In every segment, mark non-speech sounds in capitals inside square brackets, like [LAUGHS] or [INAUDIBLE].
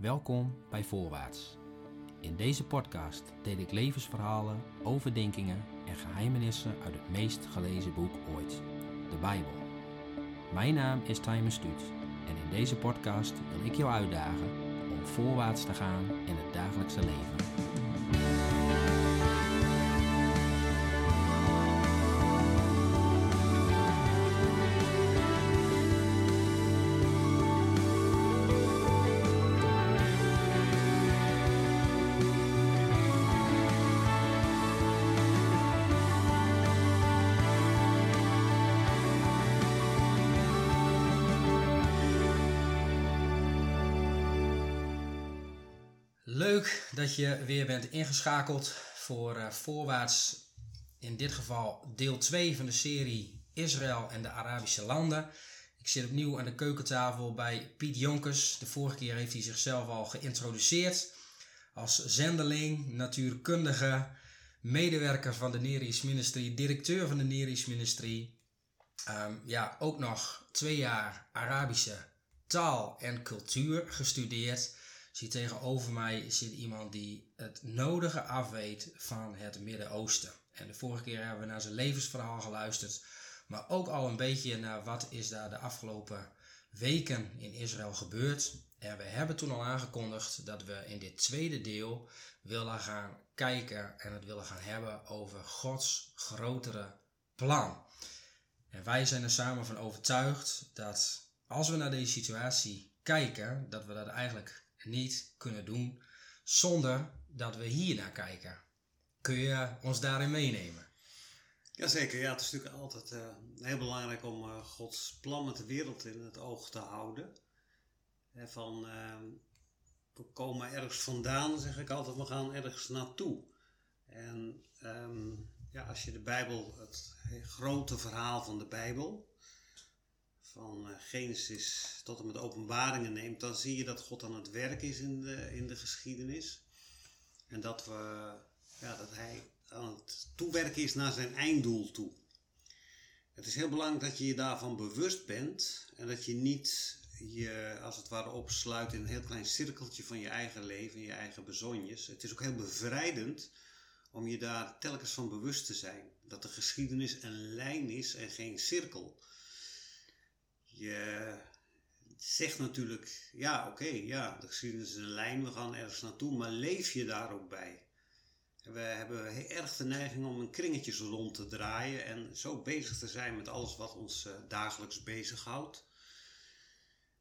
Welkom bij Voorwaarts. In deze podcast deel ik levensverhalen, overdenkingen en geheimenissen uit het meest gelezen boek ooit, de Bijbel. Mijn naam is Timer Stuut en in deze podcast wil ik jou uitdagen om voorwaarts te gaan in het dagelijkse leven. Je weer bent ingeschakeld voor uh, Voorwaarts. In dit geval deel 2 van de serie Israël en de Arabische landen. Ik zit opnieuw aan de keukentafel bij Piet Jonkers. De vorige keer heeft hij zichzelf al geïntroduceerd als zendeling, natuurkundige, medewerker van de Neris Ministry, directeur van de Neris Ministry. Um, ja, ook nog twee jaar Arabische taal en cultuur gestudeerd. Zie tegenover mij zit iemand die het nodige afweet van het Midden-Oosten. En de vorige keer hebben we naar zijn levensverhaal geluisterd, maar ook al een beetje naar wat is daar de afgelopen weken in Israël gebeurd. En we hebben toen al aangekondigd dat we in dit tweede deel willen gaan kijken en het willen gaan hebben over Gods grotere plan. En wij zijn er samen van overtuigd dat als we naar deze situatie kijken, dat we dat eigenlijk niet kunnen doen zonder dat we hier naar kijken. Kun je ons daarin meenemen? Jazeker, ja, het is natuurlijk altijd uh, heel belangrijk om uh, Gods plan met de wereld in het oog te houden. He, van, uh, we komen ergens vandaan, zeg ik altijd, we gaan ergens naartoe. En um, ja, als je de Bijbel, het grote verhaal van de Bijbel, van Genesis tot en met openbaringen neemt, dan zie je dat God aan het werk is in de, in de geschiedenis. En dat, we, ja, dat hij aan het toewerken is naar zijn einddoel toe. Het is heel belangrijk dat je je daarvan bewust bent en dat je niet je als het ware opsluit in een heel klein cirkeltje van je eigen leven, je eigen bezonjes. Het is ook heel bevrijdend om je daar telkens van bewust te zijn. Dat de geschiedenis een lijn is en geen cirkel je zegt natuurlijk, ja oké, ja, de geschiedenis is een lijn, we gaan ergens naartoe, maar leef je daar ook bij? we hebben erg de neiging om een kringetjes rond te draaien en zo bezig te zijn met alles wat ons uh, dagelijks bezighoudt.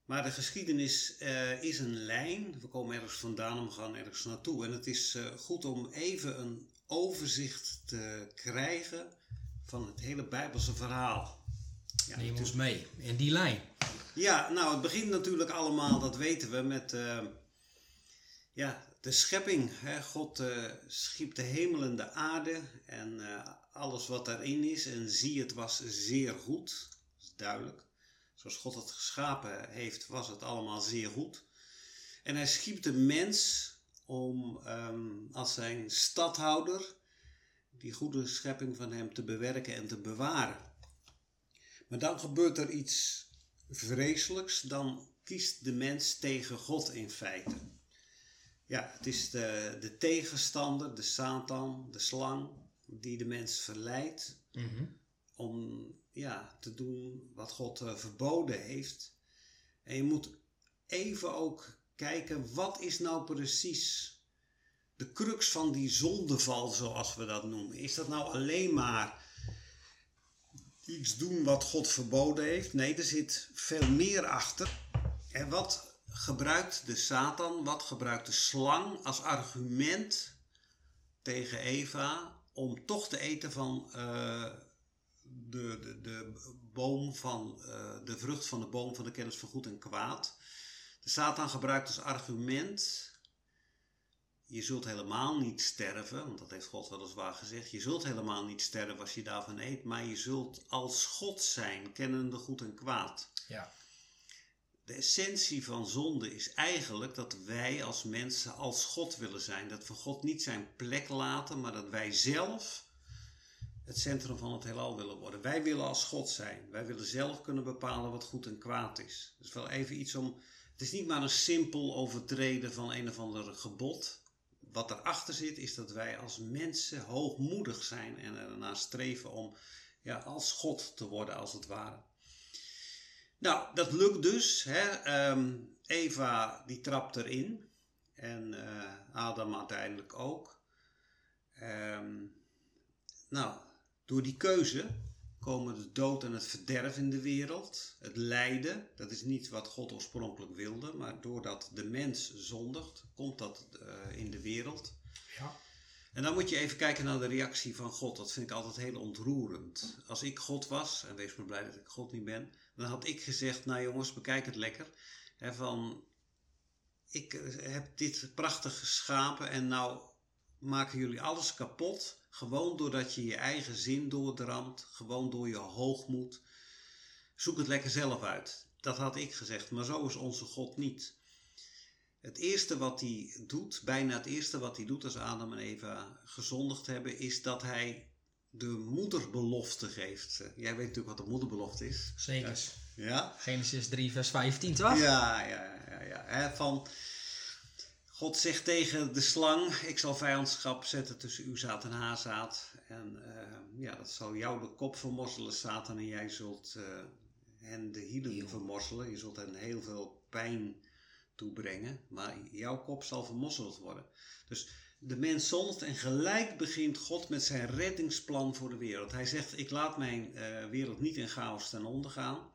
Maar de geschiedenis uh, is een lijn, we komen ergens vandaan we gaan ergens naartoe. En het is uh, goed om even een overzicht te krijgen van het hele Bijbelse verhaal. Ja, Neem ons mee in die lijn. Ja, nou, het begint natuurlijk allemaal, dat weten we, met uh, ja, de schepping. Hè. God uh, schiep de hemel en de aarde en uh, alles wat daarin is. En zie, het was zeer goed. Dat is duidelijk. Zoals God het geschapen heeft, was het allemaal zeer goed. En hij schiep de mens om um, als zijn stadhouder die goede schepping van hem te bewerken en te bewaren. Maar dan gebeurt er iets vreselijks, dan kiest de mens tegen God in feite. Ja, het is de, de tegenstander, de Satan, de slang, die de mens verleidt mm om ja, te doen wat God uh, verboden heeft. En je moet even ook kijken, wat is nou precies de crux van die zondeval, zoals we dat noemen? Is dat nou alleen maar iets doen wat God verboden heeft. Nee, er zit veel meer achter. En wat gebruikt de Satan, wat gebruikt de slang als argument tegen Eva om toch te eten van uh, de, de, de boom van uh, de vrucht van de boom van de kennis van goed en kwaad. De Satan gebruikt als argument je zult helemaal niet sterven, want dat heeft God weliswaar gezegd. Je zult helemaal niet sterven als je daarvan eet, maar je zult als God zijn, kennende goed en kwaad. Ja. De essentie van zonde is eigenlijk dat wij als mensen als God willen zijn. Dat we God niet zijn plek laten, maar dat wij zelf het centrum van het heelal willen worden. Wij willen als God zijn. Wij willen zelf kunnen bepalen wat goed en kwaad is. Is wel even iets om Het is niet maar een simpel overtreden van een of ander gebod. Wat erachter zit is dat wij als mensen hoogmoedig zijn en ernaar streven om ja, als God te worden als het ware. Nou, dat lukt dus. Hè. Ehm, Eva die trapt erin en uh, Adam uiteindelijk ook. Ehm, nou, door die keuze komen de dood en het verderf in de wereld. Het lijden, dat is niet wat God oorspronkelijk wilde, maar doordat de mens zondigt, komt dat uh, in de wereld. Ja. En dan moet je even kijken naar de reactie van God. Dat vind ik altijd heel ontroerend. Als ik God was, en wees maar blij dat ik God niet ben, dan had ik gezegd, nou jongens, bekijk het lekker. Van, ik eh, heb dit prachtig geschapen en nou maken jullie alles kapot. Gewoon doordat je je eigen zin doordramt. Gewoon door je hoogmoed. Zoek het lekker zelf uit. Dat had ik gezegd, maar zo is onze God niet. Het eerste wat hij doet, bijna het eerste wat hij doet als Adam en Eva gezondigd hebben, is dat hij de moederbelofte geeft. Jij weet natuurlijk wat de moederbelofte is. Zeker. Ja. Genesis 3, vers 15, toch? Ja, ja, ja. ja. Van, God zegt tegen de slang: Ik zal vijandschap zetten tussen uw zaad en haar zaad. En uh, ja, dat zal jou de kop vermorzelen, Satan. En jij zult uh, hen de hielen vermorzelen. Je zult hen heel veel pijn toebrengen. Maar jouw kop zal vermorzeld worden. Dus de mens zondigt en gelijk begint God met zijn reddingsplan voor de wereld. Hij zegt: Ik laat mijn uh, wereld niet in chaos ten onder gaan.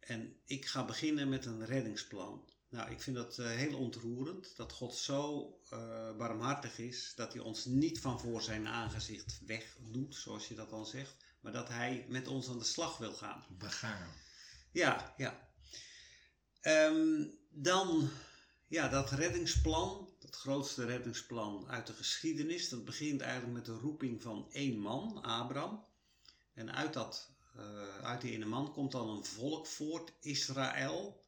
En ik ga beginnen met een reddingsplan. Nou, ik vind dat uh, heel ontroerend dat God zo uh, barmhartig is dat hij ons niet van voor zijn aangezicht wegdoet, zoals je dat dan zegt, maar dat hij met ons aan de slag wil gaan. Begaan. Ja, ja. Um, dan, ja, dat reddingsplan, dat grootste reddingsplan uit de geschiedenis, dat begint eigenlijk met de roeping van één man, Abraham. En uit, dat, uh, uit die ene man komt dan een volk voort, Israël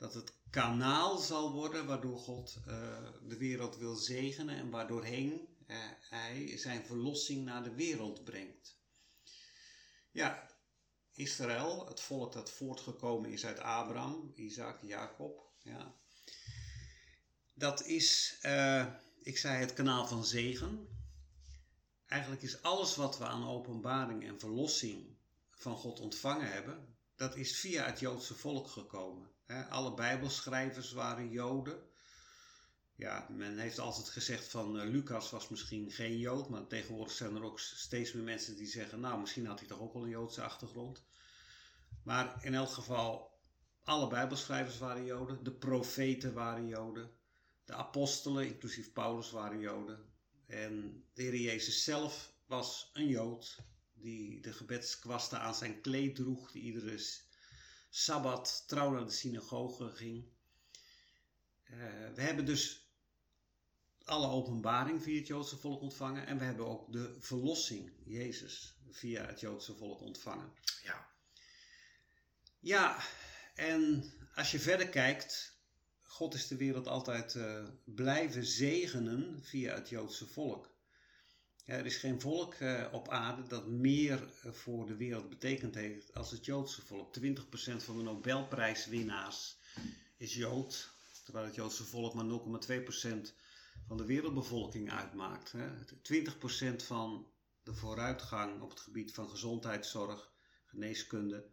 dat het kanaal zal worden waardoor God uh, de wereld wil zegenen en waardoorheen uh, hij zijn verlossing naar de wereld brengt. Ja, Israël, het volk dat voortgekomen is uit Abraham, Isaac, Jacob, ja. Dat is, uh, ik zei het kanaal van zegen. Eigenlijk is alles wat we aan openbaring en verlossing van God ontvangen hebben, dat is via het Joodse volk gekomen alle Bijbelschrijvers waren Joden. Ja, men heeft altijd gezegd van uh, Lucas was misschien geen Jood, maar tegenwoordig zijn er ook steeds meer mensen die zeggen, nou misschien had hij toch ook wel een Joodse achtergrond. Maar in elk geval, alle Bijbelschrijvers waren Joden, de profeten waren Joden, de apostelen, inclusief Paulus, waren Joden. En de Heer Jezus zelf was een Jood die de gebedskwasten aan zijn kleed droeg, die iedere Sabbat trouw naar de synagoge ging. Uh, we hebben dus alle openbaring via het Joodse volk ontvangen. En we hebben ook de verlossing, Jezus, via het Joodse volk ontvangen. Ja. Ja, en als je verder kijkt, God is de wereld altijd uh, blijven zegenen via het Joodse volk. Er is geen volk uh, op aarde dat meer uh, voor de wereld betekend heeft als het Joodse volk. 20% van de Nobelprijswinnaars is Jood, terwijl het Joodse volk maar 0,2% van de wereldbevolking uitmaakt. Hè. 20% van de vooruitgang op het gebied van gezondheidszorg, geneeskunde,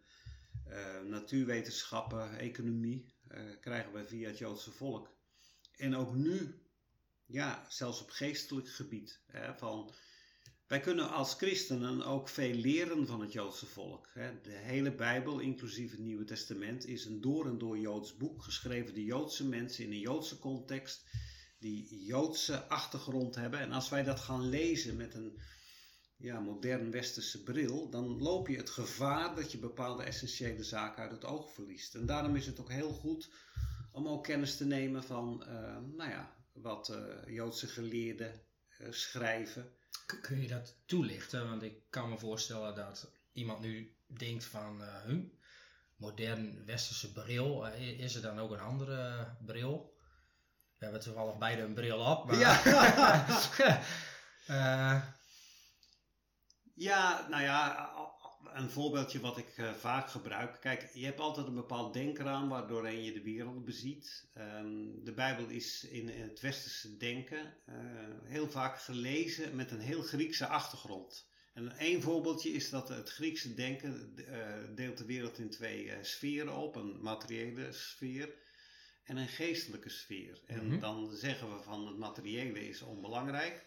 uh, natuurwetenschappen, economie krijgen wij via het Joodse volk. En ook nu ja, zelfs op geestelijk gebied. Hè, van, wij kunnen als christenen ook veel leren van het Joodse volk. De hele Bijbel, inclusief het Nieuwe Testament, is een door en door Joods boek, geschreven door Joodse mensen in een Joodse context, die Joodse achtergrond hebben. En als wij dat gaan lezen met een ja, modern westerse bril, dan loop je het gevaar dat je bepaalde essentiële zaken uit het oog verliest. En daarom is het ook heel goed om ook kennis te nemen van, uh, nou ja, wat uh, Joodse geleerden uh, schrijven. Kun je dat toelichten? Want ik kan me voorstellen dat iemand nu denkt van uh, modern westerse bril. is er dan ook een andere bril? We hebben toevallig beide een bril op. Maar... Ja. [LAUGHS] ja, nou ja, een voorbeeldje wat ik uh, vaak gebruik. Kijk, je hebt altijd een bepaald denkraam waardoorheen je de wereld beziet. Um, de Bijbel is in, in het westerse denken uh, heel vaak gelezen met een heel Griekse achtergrond. En één voorbeeldje is dat het Griekse denken uh, deelt de wereld in twee sferen op. Een materiële sfeer en een geestelijke sfeer. En mm -hmm. dan zeggen we van het materiële is onbelangrijk.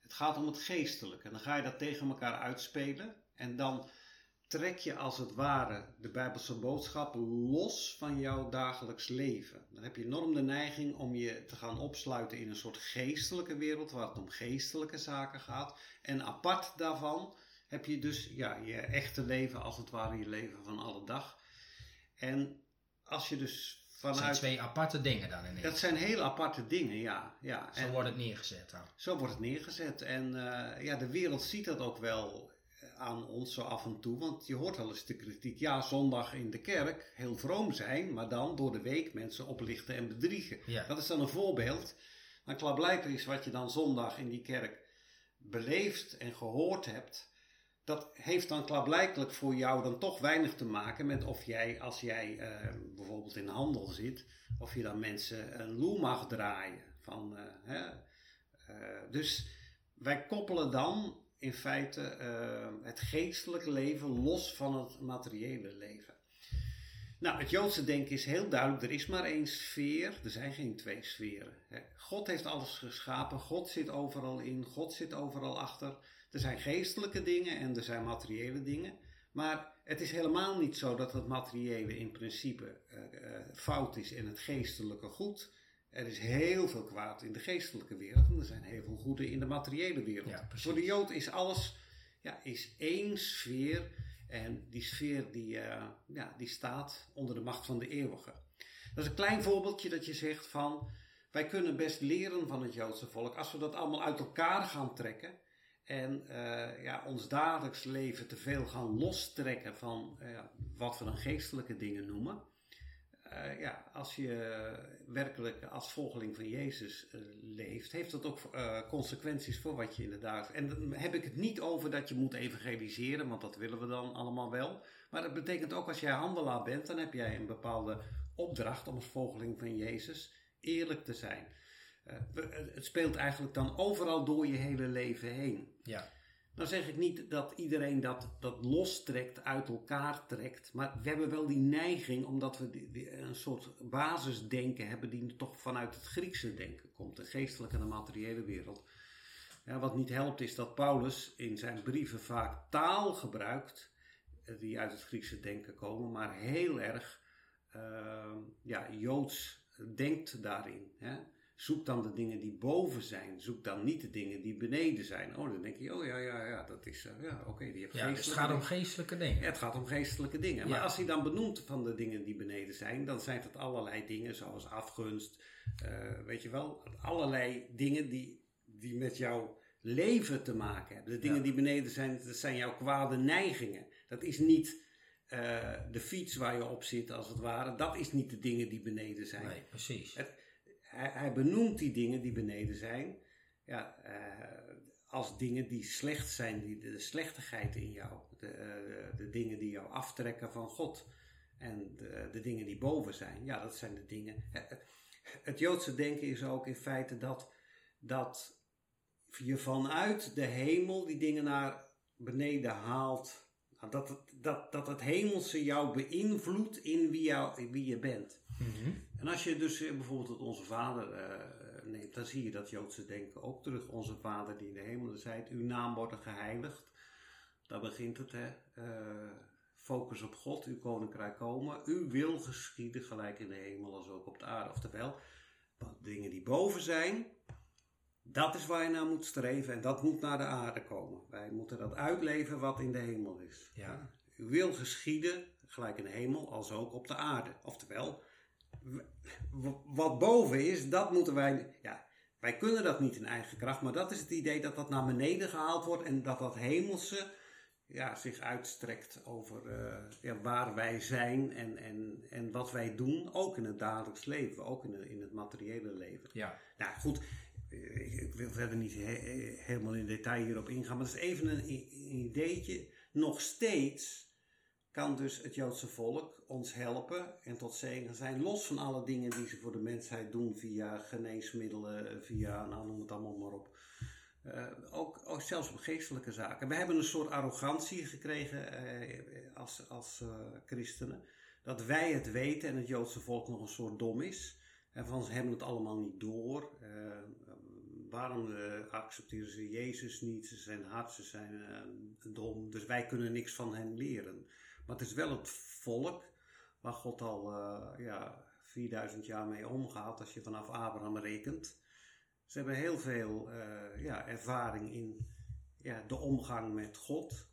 Het gaat om het geestelijke. En dan ga je dat tegen elkaar uitspelen. En dan trek je als het ware de Bijbelse boodschap los van jouw dagelijks leven. Dan heb je enorm de neiging om je te gaan opsluiten in een soort geestelijke wereld waar het om geestelijke zaken gaat. En apart daarvan heb je dus ja, je echte leven, als het ware je leven van alle dag. En als je dus Vanuit, dat zijn twee aparte dingen dan ineens. Dat zijn heel aparte dingen, ja. ja. Zo wordt het neergezet dan. Zo wordt het neergezet. En uh, ja, de wereld ziet dat ook wel aan ons zo af en toe. Want je hoort wel eens de kritiek. Ja, zondag in de kerk, heel vroom zijn, maar dan door de week mensen oplichten en bedriegen. Ja. Dat is dan een voorbeeld. Maar klaarblijkelijk is wat je dan zondag in die kerk beleefd en gehoord hebt dat heeft dan klaarblijkelijk voor jou dan toch weinig te maken met of jij, als jij uh, bijvoorbeeld in handel zit, of je dan mensen een loe mag draaien. Van, uh, hè? Uh, dus wij koppelen dan in feite het geestelijke leven los van het materiële leven. Nou, het Joodse denken is heel duidelijk. Er is maar één sfeer. Er zijn geen twee sferen. Hè? God heeft alles geschapen. God zit overal in. God zit overal achter. Er zijn geestelijke dingen en er zijn materiële dingen. Maar het is helemaal niet zo dat het materiële in principe uh, uh, fout is en het geestelijke goed. Er is heel veel kwaad in de geestelijke wereld en er zijn heel veel goede in de materiële wereld. Ja, Voor de Jood is alles ja, is één sfeer en die sfeer die, uh, ja, die staat onder de macht van de eeuwige. Dat is een klein voorbeeldje dat je zegt van wij kunnen best leren van het Joodse volk als we dat allemaal uit elkaar gaan trekken en uh, ja, ons dagelijks leven te veel gaan lostrekken van uh, wat we dan geestelijke dingen noemen. Uh, ja, als je werkelijk als volgeling van Jezus leeft, heeft dat ook consequenties voor wat je inderdaad. En dan heb ik het niet over dat je moet evangeliseren, want dat willen we dan allemaal wel. Maar dat betekent ook als jij handelaar bent, dan heb jij een bepaalde opdracht om als volgeling van Jezus eerlijk te zijn. Het speelt eigenlijk dan overal door je hele leven heen. Ja. Dan zeg ik niet dat iedereen dat, dat lostrekt, uit elkaar trekt. Maar we hebben wel die neiging, omdat we een soort basisdenken hebben die toch vanuit het Griekse denken komt. De geestelijke en de materiële wereld. Ja, wat niet helpt is dat Paulus in zijn brieven vaak taal gebruikt eh, die uit het Griekse denken komen, maar heel erg uh, ja, Joods denkt daarin. Hè? Zoek dan de dingen die boven zijn. Zoek dan niet de dingen die beneden zijn. Oh, dan denk je, oh ja, ja, ja, dat is, uh, ja, oké, okay, die heeft ja, dus het gaat om geestelijke dingen. Ja, het gaat om geestelijke dingen. Ja. Maar als hij dan benoemt van de dingen die beneden zijn, dan zijn het allerlei dingen zoals afgunst, uh, weet je wel, allerlei dingen die, die met jouw leven te maken hebben. De dingen ja. die beneden zijn, dat zijn jouw kwade neigingen. Dat is niet uh, de fiets waar je op zit, als het ware. Dat is niet de dingen die beneden zijn. Nee, precies. Het, hij, benoemt die dingen die beneden zijn, ja, uh, als dingen die slecht zijn, die, de, slechtigheid in jou, de, uh, de, dingen die jou aftrekken van God. En de, de, dingen die boven zijn, ja, dat zijn de dingen. Het Joodse denken is ook in feite dat, dat je vanuit de hemel die dingen naar beneden haalt. Dat het, dat, dat het hemelse jou beïnvloedt in wie, jou, in wie je bent. Mm-hmm. En als je dus bijvoorbeeld onze vader uh, neemt, dan zie je dat Joodse denken ook terug. Onze vader die in de hemelen zijt, uw naam wordt geheiligd. Daar begint het, hè. Uh, focus op God, uw koninkrijk komen. Uw wil geschieden, gelijk in de hemel als ook op de aarde. Oftewel, dingen die boven zijn, dat is waar je naar moet streven en dat moet naar de aarde komen. Wij moeten dat uitleven wat in de hemel is. Ja. Uw wil geschieden, gelijk in de hemel als ook op de aarde. Oftewel, wat boven is, dat moeten wij. Ja, wij kunnen dat niet in eigen kracht, maar dat is het idee dat dat naar beneden gehaald wordt en dat dat hemelse ja, zich uitstrekt over uh, ja, waar wij zijn en, en, en wat wij doen, ook in het dagelijks leven, ook in, in het materiële leven. Ja. Nou goed, ik wil verder niet he helemaal in detail hierop ingaan, maar het is even een, ideetje nog steeds kan dus het Joodse volk ons helpen en tot zegen zijn, los van alle dingen die ze voor de mensheid doen via geneesmiddelen, via, nou noem het allemaal maar op. Uh, ook, ook, zelfs op geestelijke zaken. We hebben een soort arrogantie gekregen uh, als, als christenen. Dat wij het weten en het Joodse volk nog een soort dom is. En van ze hebben het allemaal niet door. Waarom accepteren ze Jezus niet? Ze zijn hard, ze zijn dom. Dus wij kunnen niks van hen leren. Maar het is wel het volk waar God al ja, 4000 jaar mee omgaat als je vanaf Abraham rekent. Ze hebben heel veel ja, ervaring in ja, de omgang met God.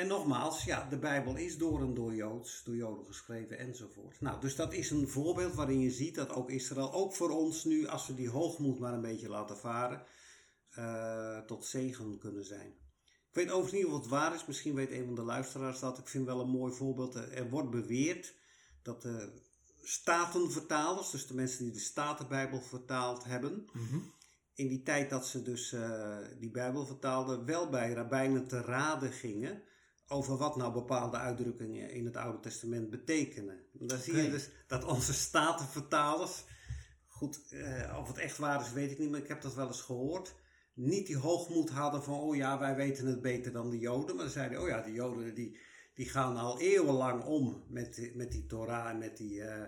En nogmaals, ja, de Bijbel is door en door Joods, door Joden geschreven enzovoort. Nou, dus dat is een voorbeeld waarin je ziet dat ook Israël, ook voor ons nu, als we die hoogmoed maar een beetje laten varen, uh, tot zegen kunnen zijn. Ik weet overigens niet of het waar is, misschien weet een van de luisteraars dat. Ik vind wel een mooi voorbeeld. Er wordt beweerd dat de statenvertalers, dus de mensen die de Statenbijbel vertaald hebben, mm in die tijd dat ze dus uh, die Bijbel vertaalden, wel bij rabbijnen te raden gingen over wat nou bepaalde uitdrukkingen in het Oude Testament betekenen. Dan zie je dus dat onze statenvertalers, goed, uh, of het echt waar is weet ik niet, maar ik heb dat wel eens gehoord, niet die hoogmoed hadden van, oh ja, wij weten het beter dan de Joden, maar dan zeiden, oh ja, de Joden die, die gaan al eeuwenlang om met, met die Torah en met die... Uh,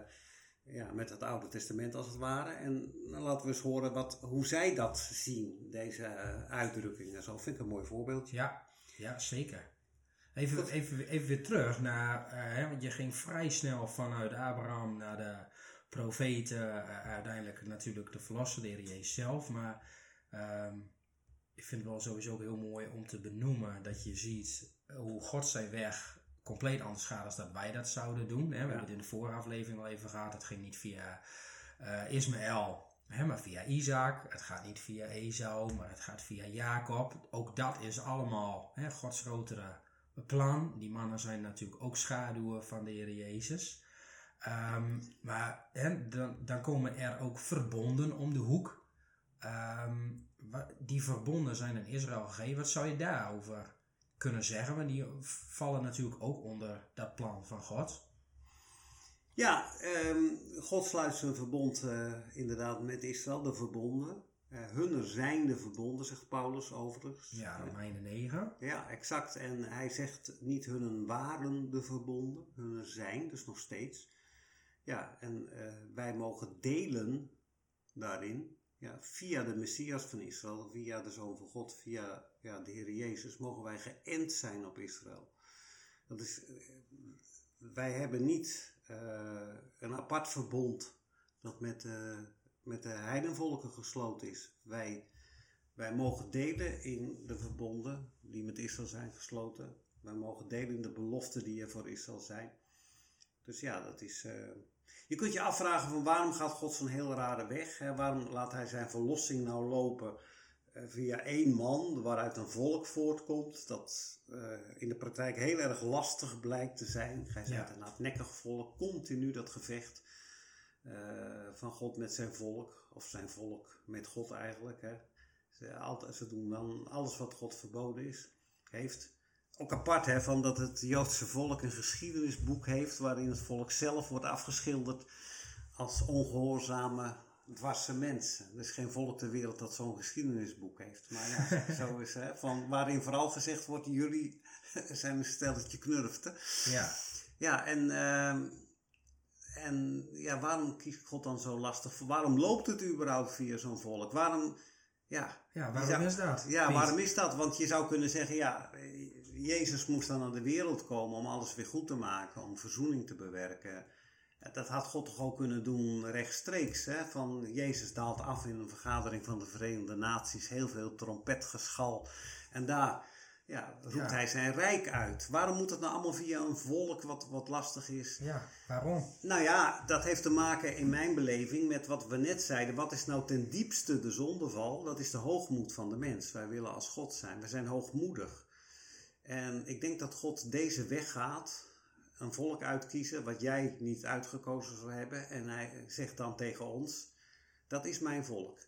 ja, met het Oude Testament als het ware. En dan laten we eens horen wat, hoe zij dat zien, deze uh, uitdrukkingen. Zo vind ik een mooi voorbeeldje. Ja, ja zeker. Even, even, even weer terug naar, hè, want je ging vrij snel vanuit Abraham naar de profeten, uh, uiteindelijk natuurlijk de verlosser, de Heer Jezus zelf. Maar um, ik vind het wel sowieso heel mooi om te benoemen dat je ziet hoe God zijn weg compleet anders gaat als dat wij dat zouden doen. Hè. We hebben het in de vooraflevering al even gehad. Het ging niet via uh, Ismaël, hè, maar via Isaac. Het gaat niet via Esau, maar het gaat via Jacob. Ook dat is allemaal hè, Gods grotere plan. Die mannen zijn natuurlijk ook schaduwen van de Heer Jezus. Um, maar dan, dan komen er ook verbonden om de hoek. Um, die verbonden zijn in Israël gegeven. Wat zou je daarover kunnen zeggen. Want die vallen natuurlijk ook onder dat plan van God. Ja, um, God sluit zijn verbond uh, inderdaad met Israël, de verbonden. Uh, hunner zijn de verbonden, zegt Paulus overigens. Ja, Romeinen 9. Ja, exact. En hij zegt niet hunnen waren de verbonden, hunner zijn, dus nog steeds. Ja, en uh, wij mogen delen daarin ja, via de Messias van Israël, via de Zoon van God, via ja, de Heer Jezus, mogen wij geënt zijn op Israël. Dat is, eh, wij hebben niet uh, een apart verbond dat met, met de heidenvolken gesloten is. Wij, wij mogen delen in de verbonden die met Israël zijn gesloten. Wij mogen delen in de beloften die er voor Israël zijn. Dus ja, dat is. Uh, je kunt je afvragen van waarom gaat God zo'n heel rare weg? Hè? Waarom laat hij zijn verlossing nou lopen uh, via één man, waaruit een volk voortkomt, dat uh, in de praktijk heel erg lastig blijkt te zijn. Hij ja. een hardnekkig volk, continu dat gevecht van God met zijn volk, of zijn volk met God eigenlijk. Hè? Ze, altijd, ze doen dan alles wat God verboden is, heeft ook apart hè, van dat het Joodse volk een geschiedenisboek heeft waarin het volk zelf wordt afgeschilderd als ongehoorzame, dwarse mensen. Er is geen volk ter wereld dat zo'n geschiedenisboek heeft. Maar ja, [LAUGHS] zo is het. Van, waarin vooral gezegd wordt, jullie [LAUGHS] zijn een stelletje knurften. Ja. Ja, en, uh, en ja, waarom kiest God dan zo lastig? Waarom loopt het überhaupt via zo'n volk? Waarom... Ja, ja waarom is dat? Ja, waarom is dat? Want je zou kunnen zeggen, ja, Jezus moest dan naar de wereld komen om alles weer goed te maken, om verzoening te bewerken. Dat had God toch ook kunnen doen rechtstreeks. Hè? Van Jezus daalt af in een vergadering van de Verenigde Naties, heel veel trompetgeschal. En daar ja, roept hij zijn rijk uit. Waarom moet het nou allemaal via een volk wat, wat lastig is? Ja, waarom? Nou ja, dat heeft te maken in mijn beleving met wat we net zeiden. Wat is nou ten diepste de zondeval? Dat is de hoogmoed van de mens. Wij willen als God zijn. We zijn hoogmoedig. En ik denk dat God deze weg gaat, een volk uitkiezen wat jij niet uitgekozen zou hebben. En hij zegt dan tegen ons, dat is mijn volk.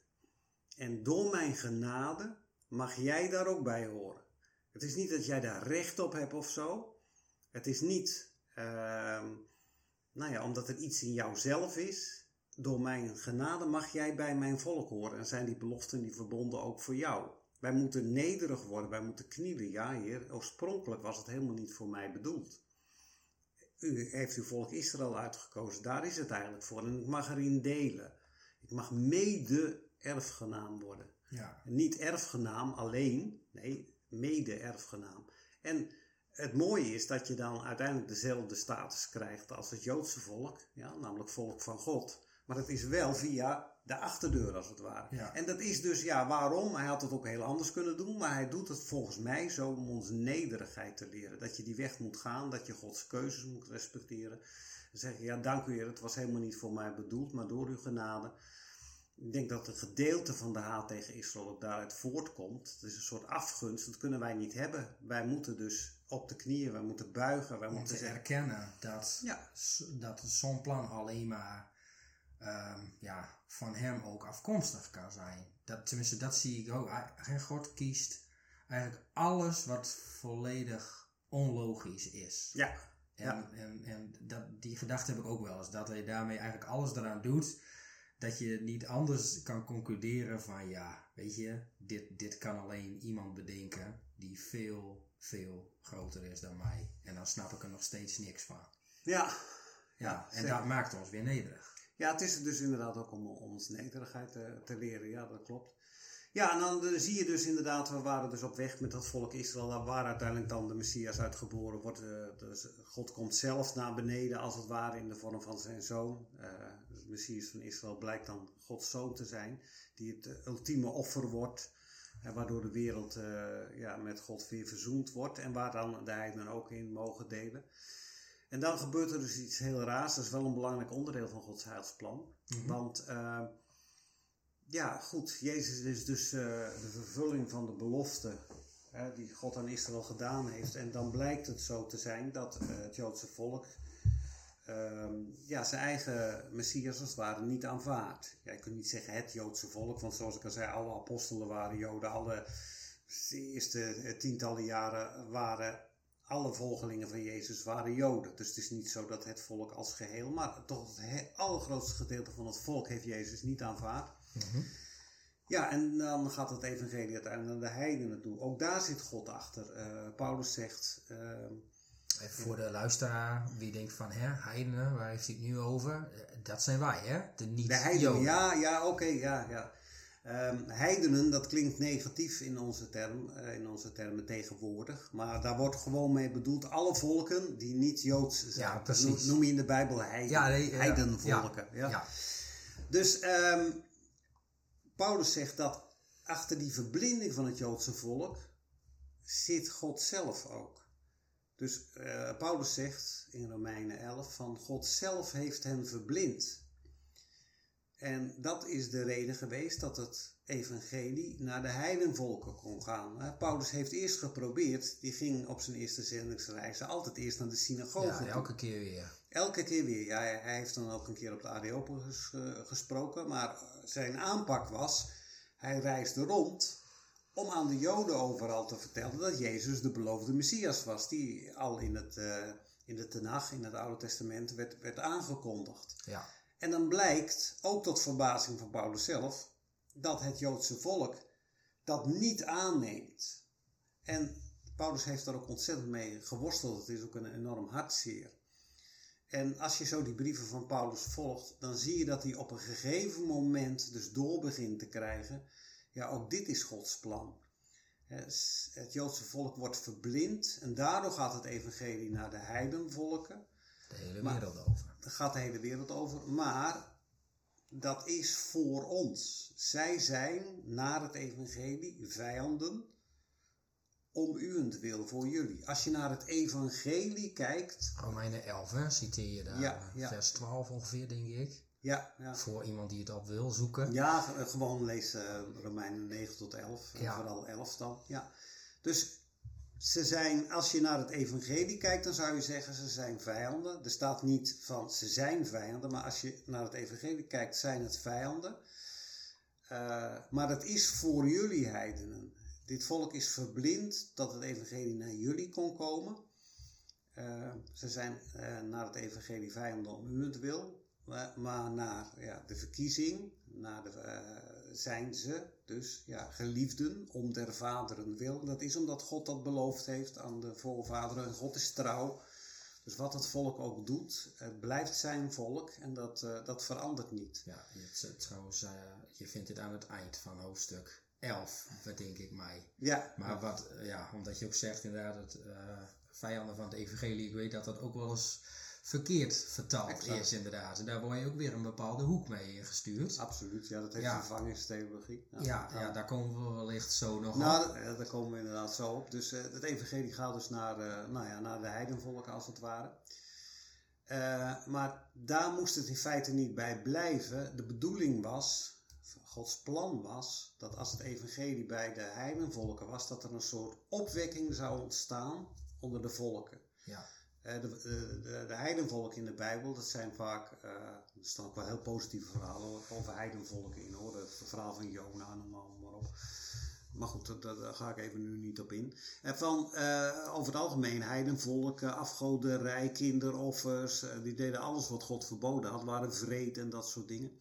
En door mijn genade mag jij daar ook bij horen. Het is niet dat jij daar recht op hebt of zo. Het is niet, ehm, nou ja, omdat er iets in jouzelf is. Door mijn genade mag jij bij mijn volk horen. En zijn die beloften die verbonden ook voor jou. Wij moeten nederig worden, wij moeten knielen. Ja, Heer, oorspronkelijk was het helemaal niet voor mij bedoeld. U heeft uw volk Israël uitgekozen, daar is het eigenlijk voor. En ik mag erin delen. Ik mag mede-erfgenaam worden. Ja. Niet erfgenaam alleen, nee, mede-erfgenaam. En het mooie is dat je dan uiteindelijk dezelfde status krijgt als het Joodse volk, ja, namelijk volk van God. Maar het is wel via de achterdeur als het ware. Ja. En dat is dus, ja, waarom? Hij had het ook heel anders kunnen doen, maar hij doet het volgens mij zo om ons nederigheid te leren. Dat je die weg moet gaan, dat je Gods keuzes moet respecteren. Dan zeg je, ja, dank u Heer, het was helemaal niet voor mij bedoeld, maar door uw genade. Ik denk dat een gedeelte van de haat tegen Israël ook daaruit voortkomt. Het is een soort afgunst, dat kunnen wij niet hebben. Wij moeten dus op de knieën, wij moeten buigen, wij moeten zeggen... erkennen dat, Ja. dat zo'n plan alleen maar ehm, ja, van hem ook afkomstig kan zijn. Dat, tenminste, dat zie ik ook. Hij- God kiest eigenlijk alles wat volledig onlogisch is. Ja, En, Ja. en, en dat, die gedachte heb ik ook wel eens. Dat hij daarmee eigenlijk alles eraan doet. Dat je niet anders kan concluderen van ja, weet je, dit, dit kan alleen iemand bedenken die veel, veel groter is dan mij. En dan snap ik er nog steeds niks van. ja. Ja, en zeker. dat maakt ons weer nederig. Ja, het is dus inderdaad ook om, om ons nederigheid te, te leren. Ja, dat klopt. Ja, en dan eh, zie je dus inderdaad, we waren dus op weg met dat volk Israël. Waar uiteindelijk dan de Messias uitgeboren wordt. eh, dus God komt zelf naar beneden, als het ware, in de vorm van zijn zoon. Eh, de Messias van Israël blijkt dan Gods zoon te zijn. Die het ultieme offer wordt. waardoor de wereld ja, met God weer verzoend wordt. En waar dan de heidenen ook in mogen delen. En dan gebeurt er dus iets heel raars. Dat is wel een belangrijk onderdeel van Gods heilsplan. Mhm. Want ja, goed, Jezus is dus eh, de vervulling van de belofte hè, die God aan Israël gedaan heeft. En dan blijkt het zo te zijn dat eh, het Joodse volk ehm, ja, zijn eigen Messias als niet aanvaardt. Ja, je kunt niet zeggen het Joodse volk, want zoals ik al zei, alle apostelen waren Joden. Alle de eerste eh, tientallen jaren waren alle volgelingen van Jezus waren Joden. Dus het is niet zo dat het volk als geheel, maar toch het he- allergrootste gedeelte van het volk heeft Jezus niet aanvaard. Mhm. Ja, en dan gaat het evangelie uiteindelijk naar de heidenen toe. Ook daar zit God achter. Eh, Paulus zegt, eh, En voor de luisteraar, wie denkt van, hè, heidenen, waar heeft hij het nu over? Eh, Dat zijn wij, hè? De niet de heidenen, Joden. ja, ja, oké, ja, ja. Ehm, heidenen, dat klinkt negatief in onze, term, eh, in onze termen tegenwoordig. Maar daar wordt gewoon mee bedoeld alle volken die niet Joods zijn. Ja, precies. noem- noem je in de Bijbel heiden, Ja, nee, heidenvolken. Ja. Ja. Dus ehm, Paulus zegt dat achter die verblinding van het Joodse volk zit God zelf ook. Dus eh, Paulus zegt in Romeinen 11 van God zelf heeft hen verblind. En dat is de reden geweest dat het evangelie naar de heidenvolken kon gaan. Paulus heeft eerst geprobeerd, die ging op zijn eerste zendingsreizen altijd eerst naar de synagoge Ja, elke keer weer. Elke keer weer. Ja, hij heeft dan ook een keer op de Areopagus eh, gesproken. Maar zijn aanpak was, hij reisde rond om aan de Joden overal te vertellen dat Jezus de beloofde Messias was. Die al in het, eh, in de Tenach, in het Oude Testament, werd, werd aangekondigd. Ja. En dan blijkt, ook tot verbazing van Paulus zelf, dat het Joodse volk dat niet aanneemt. En Paulus heeft daar ook ontzettend mee geworsteld. Het is ook een enorm hartzeer. En als je zo die brieven van Paulus volgt, dan zie je dat hij op een gegeven moment dus door begint te krijgen. Ja, ook dit is Gods plan. Het Joodse volk wordt verblind en daardoor gaat het evangelie naar de heidenvolken. De hele Maar- wereld over. Daar gaat de hele wereld over. Maar dat is voor ons. Zij zijn naar het evangelie vijanden om uwentwil voor jullie. Als je naar het evangelie kijkt, Romeinen 11, hè, citeer je daar. Ja, ja. Vers 12 ongeveer, denk ik. ja, ja. Voor iemand die het op wil zoeken. Ja, eh, gewoon lees eh, Romeinen 9 tot 11. En Ja. vooral 11 dan. Ja. Dus ze zijn, als je naar het evangelie kijkt, dan zou je zeggen ze zijn vijanden. Er staat niet van ze zijn vijanden, maar als je naar het evangelie kijkt, zijn het vijanden. Eh, maar dat is voor jullie heidenen. Dit volk is verblind dat het evangelie naar jullie kon komen. Uh, ze zijn uh, naar het evangelie vijanden om het wil, maar, naar ja, de verkiezing, naar de, uh, zijn ze dus ja, geliefden om der vaderen wil. Dat is omdat God dat beloofd heeft aan de voorvaderen. God is trouw. Dus wat het volk ook doet, het blijft zijn volk en dat, dat verandert niet. Ja, het, trouwens, je vindt dit aan het eind van hoofdstuk 11, denk ik mij. Ja. Maar wat, ja, omdat je ook zegt inderdaad, het, vijanden van het evangelie, ik weet dat dat ook wel eens verkeerd vertaald exact. is inderdaad. En daar word je ook weer een bepaalde hoek mee gestuurd. Absoluut, ja, dat heeft ja. vervangingstheologie. Ja, ja, ja, daar komen we wellicht zo nog nou, op. daar komen we inderdaad zo op. Dus uh, het evangelie gaat dus naar, uh, nou ja, naar de heidenvolken als het ware. Uh, maar daar moest het in feite niet bij blijven. De bedoeling was, Gods plan was, dat als het evangelie bij de heidenvolken was, dat er een soort opwekking zou ontstaan onder de volken. Ja. Uh, de, de, de, heidenvolken in de Bijbel, dat zijn vaak, uh, er staan ook wel heel positieve verhalen over heidenvolken in hoor. Het verhaal van Jona, noem maar, maar op. Maar goed, daar, ga ik even nu niet op in. En van, uh, over het algemeen, heidenvolken, afgoderij, kinderoffers, die deden alles wat God verboden had, waren vreed en dat soort dingen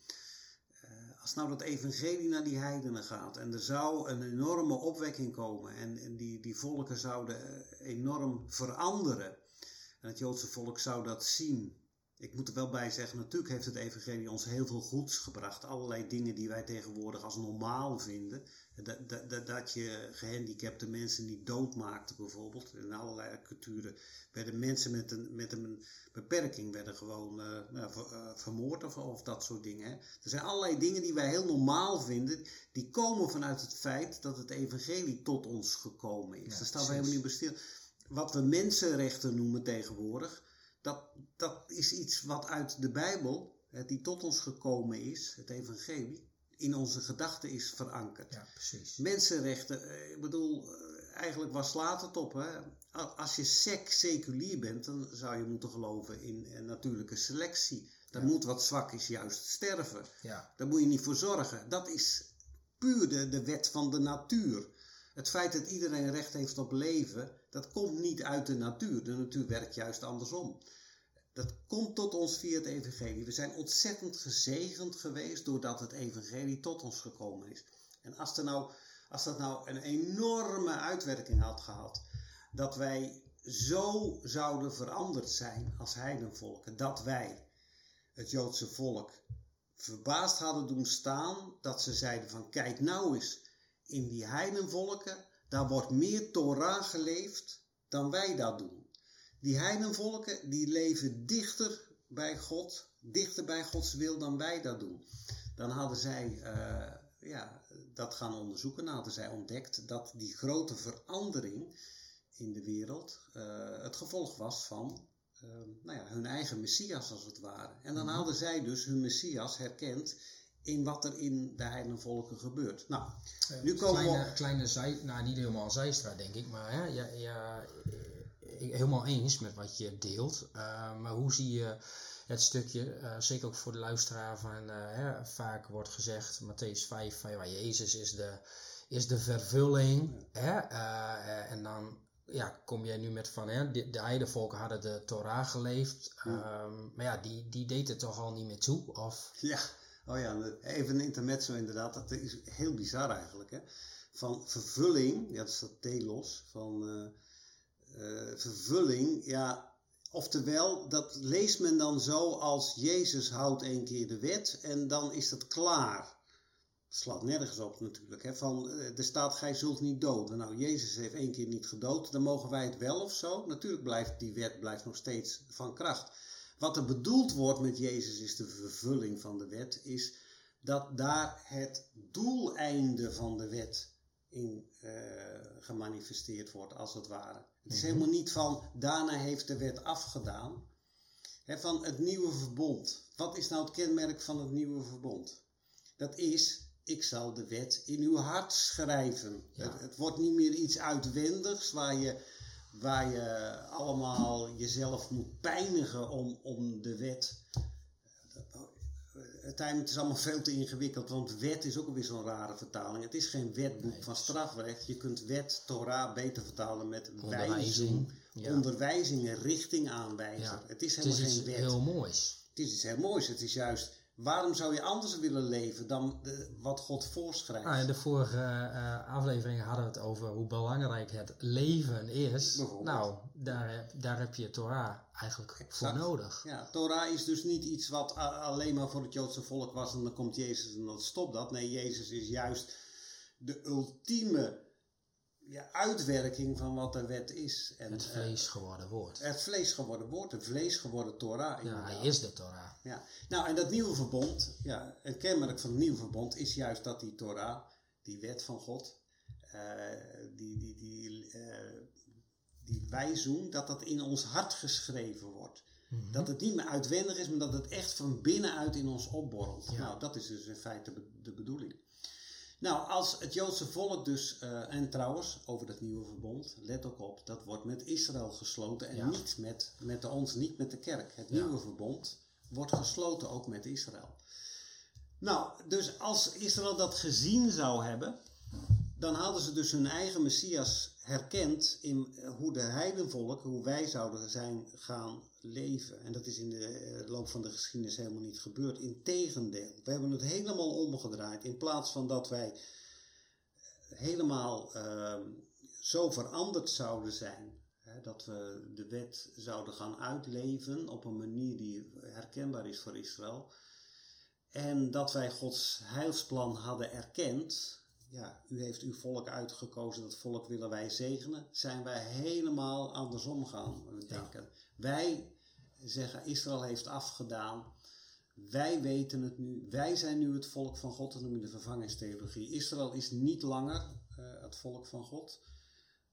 als nou dat evangelie naar die heidenen gaat en er zou een enorme opwekking komen en, en die, die volken zouden eh, enorm veranderen en het Joodse volk zou dat zien. Ik moet er wel bij zeggen, natuurlijk heeft het evangelie ons heel veel goeds gebracht. Allerlei dingen die wij tegenwoordig als normaal vinden. Dat, dat, dat je gehandicapte mensen niet doodmaakte bijvoorbeeld. In allerlei culturen werden mensen met een, met een beperking werden gewoon uh, uh, vermoord of, of dat soort dingen. Hè. Er zijn allerlei dingen die wij heel normaal vinden. Die komen vanuit het feit dat het evangelie tot ons gekomen is. Ja, Daar staan we helemaal niet bij stil. Wat we mensenrechten noemen tegenwoordig. Dat, dat is iets wat uit de Bijbel, die tot ons gekomen is, het evangelie in onze gedachten is verankerd. Ja, precies. Mensenrechten, eh, ik bedoel, eh, eigenlijk was slaat het op. Hè? Als je sec seculier bent, dan zou je moeten geloven in natuurlijke selectie. Dan moet wat zwak is juist sterven. Ja. Daar moet je niet voor zorgen. Dat is puur de, de wet van de natuur. Het feit dat iedereen recht heeft op leven, dat komt niet uit de natuur. De natuur werkt juist andersom. Dat komt tot ons via het evangelie. We zijn ontzettend gezegend geweest doordat het evangelie tot ons gekomen is. En als, er nou, als dat nou een enorme uitwerking had gehad, dat wij zo zouden veranderd zijn als heidenvolken, dat wij, het Joodse volk, verbaasd hadden doen staan, dat ze zeiden van kijk nou eens, in die heidenvolken, daar wordt meer Torah geleefd dan wij dat doen. Die heidenvolken die leven dichter bij God, dichter bij Gods wil dan wij dat doen. Dan hadden zij uh, ja, dat gaan onderzoeken. Dan hadden zij ontdekt dat die grote verandering in de wereld uh, het gevolg was van uh, nou ja, hun eigen Messias als het ware. En dan mhm. hadden zij dus hun Messias herkend in wat er in de heidenvolken gebeurt. Nou, nu komen kleine, we... Kleine zij, nou niet helemaal zijstra denk ik, maar hè, ja, ja, helemaal eens met wat je deelt. Uh, maar hoe zie je het stukje, uh, zeker ook voor de luisteraar, van hè, vaak wordt gezegd, Matthäus 5, van ja, Jezus is de, is de vervulling. Hè, en dan ja, kom jij nu met van, hè, de, de heidevolken hadden de Torah geleefd, um, maar ja, die, die deed het toch al niet meer toe? Of? Ja, oh ja, even een intermezzo inderdaad, dat is heel bizar eigenlijk. Hè? Van vervulling, ja, dat is dat telos, van uh, vervulling, ja, oftewel, dat leest men dan zo als Jezus houdt één keer de wet en dan is het klaar. Het slaat nergens op natuurlijk. Hè? Van, uh, er staat, gij zult niet doden. Nou, Jezus heeft één keer niet gedood, dan mogen wij het wel of zo. Natuurlijk blijft die wet blijft nog steeds van kracht. Wat er bedoeld wordt met Jezus is de vervulling van de wet, is dat daar het doeleinde van de wet in uh, gemanifesteerd wordt, als het ware. Het is mhm. helemaal niet van daarna heeft de wet afgedaan. van het nieuwe verbond. Wat is nou het kenmerk van het nieuwe verbond? Dat is, ik zal de wet in uw hart schrijven. Het, het, wordt niet meer iets uitwendigs waar je, waar je allemaal jezelf moet pijnigen om, om de wet. het is allemaal veel te ingewikkeld, want wet is ook alweer zo'n rare vertaling. Het is geen wetboek van strafrecht. Je kunt wet, Torah, beter vertalen met wijzing, onderwijzingen, richting aanwijzen. Het is helemaal het is geen wet. heel moois. Het is iets heel moois. Het is juist Waarom zou je anders willen leven dan de, wat God voorschrijft? Ah, in de vorige uh, afleveringen hadden we het over hoe belangrijk het leven is. Nou, daar, daar heb je Torah eigenlijk voor nodig. Ja, Torah is dus niet iets wat alleen maar voor het Joodse volk was en dan komt Jezus en dan stopt dat. Nee, Jezus is juist de ultieme ja, uitwerking van wat de wet is. En, het vlees geworden woord. Het vlees geworden woord, het vlees geworden Torah. Ja, hij is de Torah. Ja. Nou, en dat nieuwe verbond, ja, een kenmerk van het nieuwe verbond is juist dat die Torah, die wet van God, uh, die, die, die, uh, die wijzoen, dat dat in ons hart geschreven wordt. Mhm. Dat het niet meer uitwendig is, maar dat het echt van binnenuit in ons opborrelt. Nou, dat is dus in feite de bedoeling. Nou, als het Joodse volk dus, uh, en trouwens, over het nieuwe verbond, let ook op, dat wordt met Israël gesloten en niet met, met ons, niet met de kerk. Het nieuwe verbond wordt gesloten ook met Israël. Nou, dus als Israël dat gezien zou hebben, dan hadden ze dus hun eigen Messias herkend in eh, hoe de heidenvolk, hoe wij zouden zijn gaan leven. En dat is in de eh, loop van de geschiedenis helemaal niet gebeurd. Integendeel, we hebben het helemaal omgedraaid. In plaats van dat wij helemaal uh, zo veranderd zouden zijn, hè, dat we de wet zouden gaan uitleven op een manier die herkenbaar is voor Israël. En dat wij Gods heilsplan hadden erkend, ja, u heeft uw volk uitgekozen, dat volk willen wij zegenen, zijn wij helemaal andersom gaan denken. Wij zeggen, Israël heeft afgedaan, wij weten het nu, wij zijn nu het volk van God, dat noem je de vervangingstheologie. Israël is niet langer uh, het volk van God,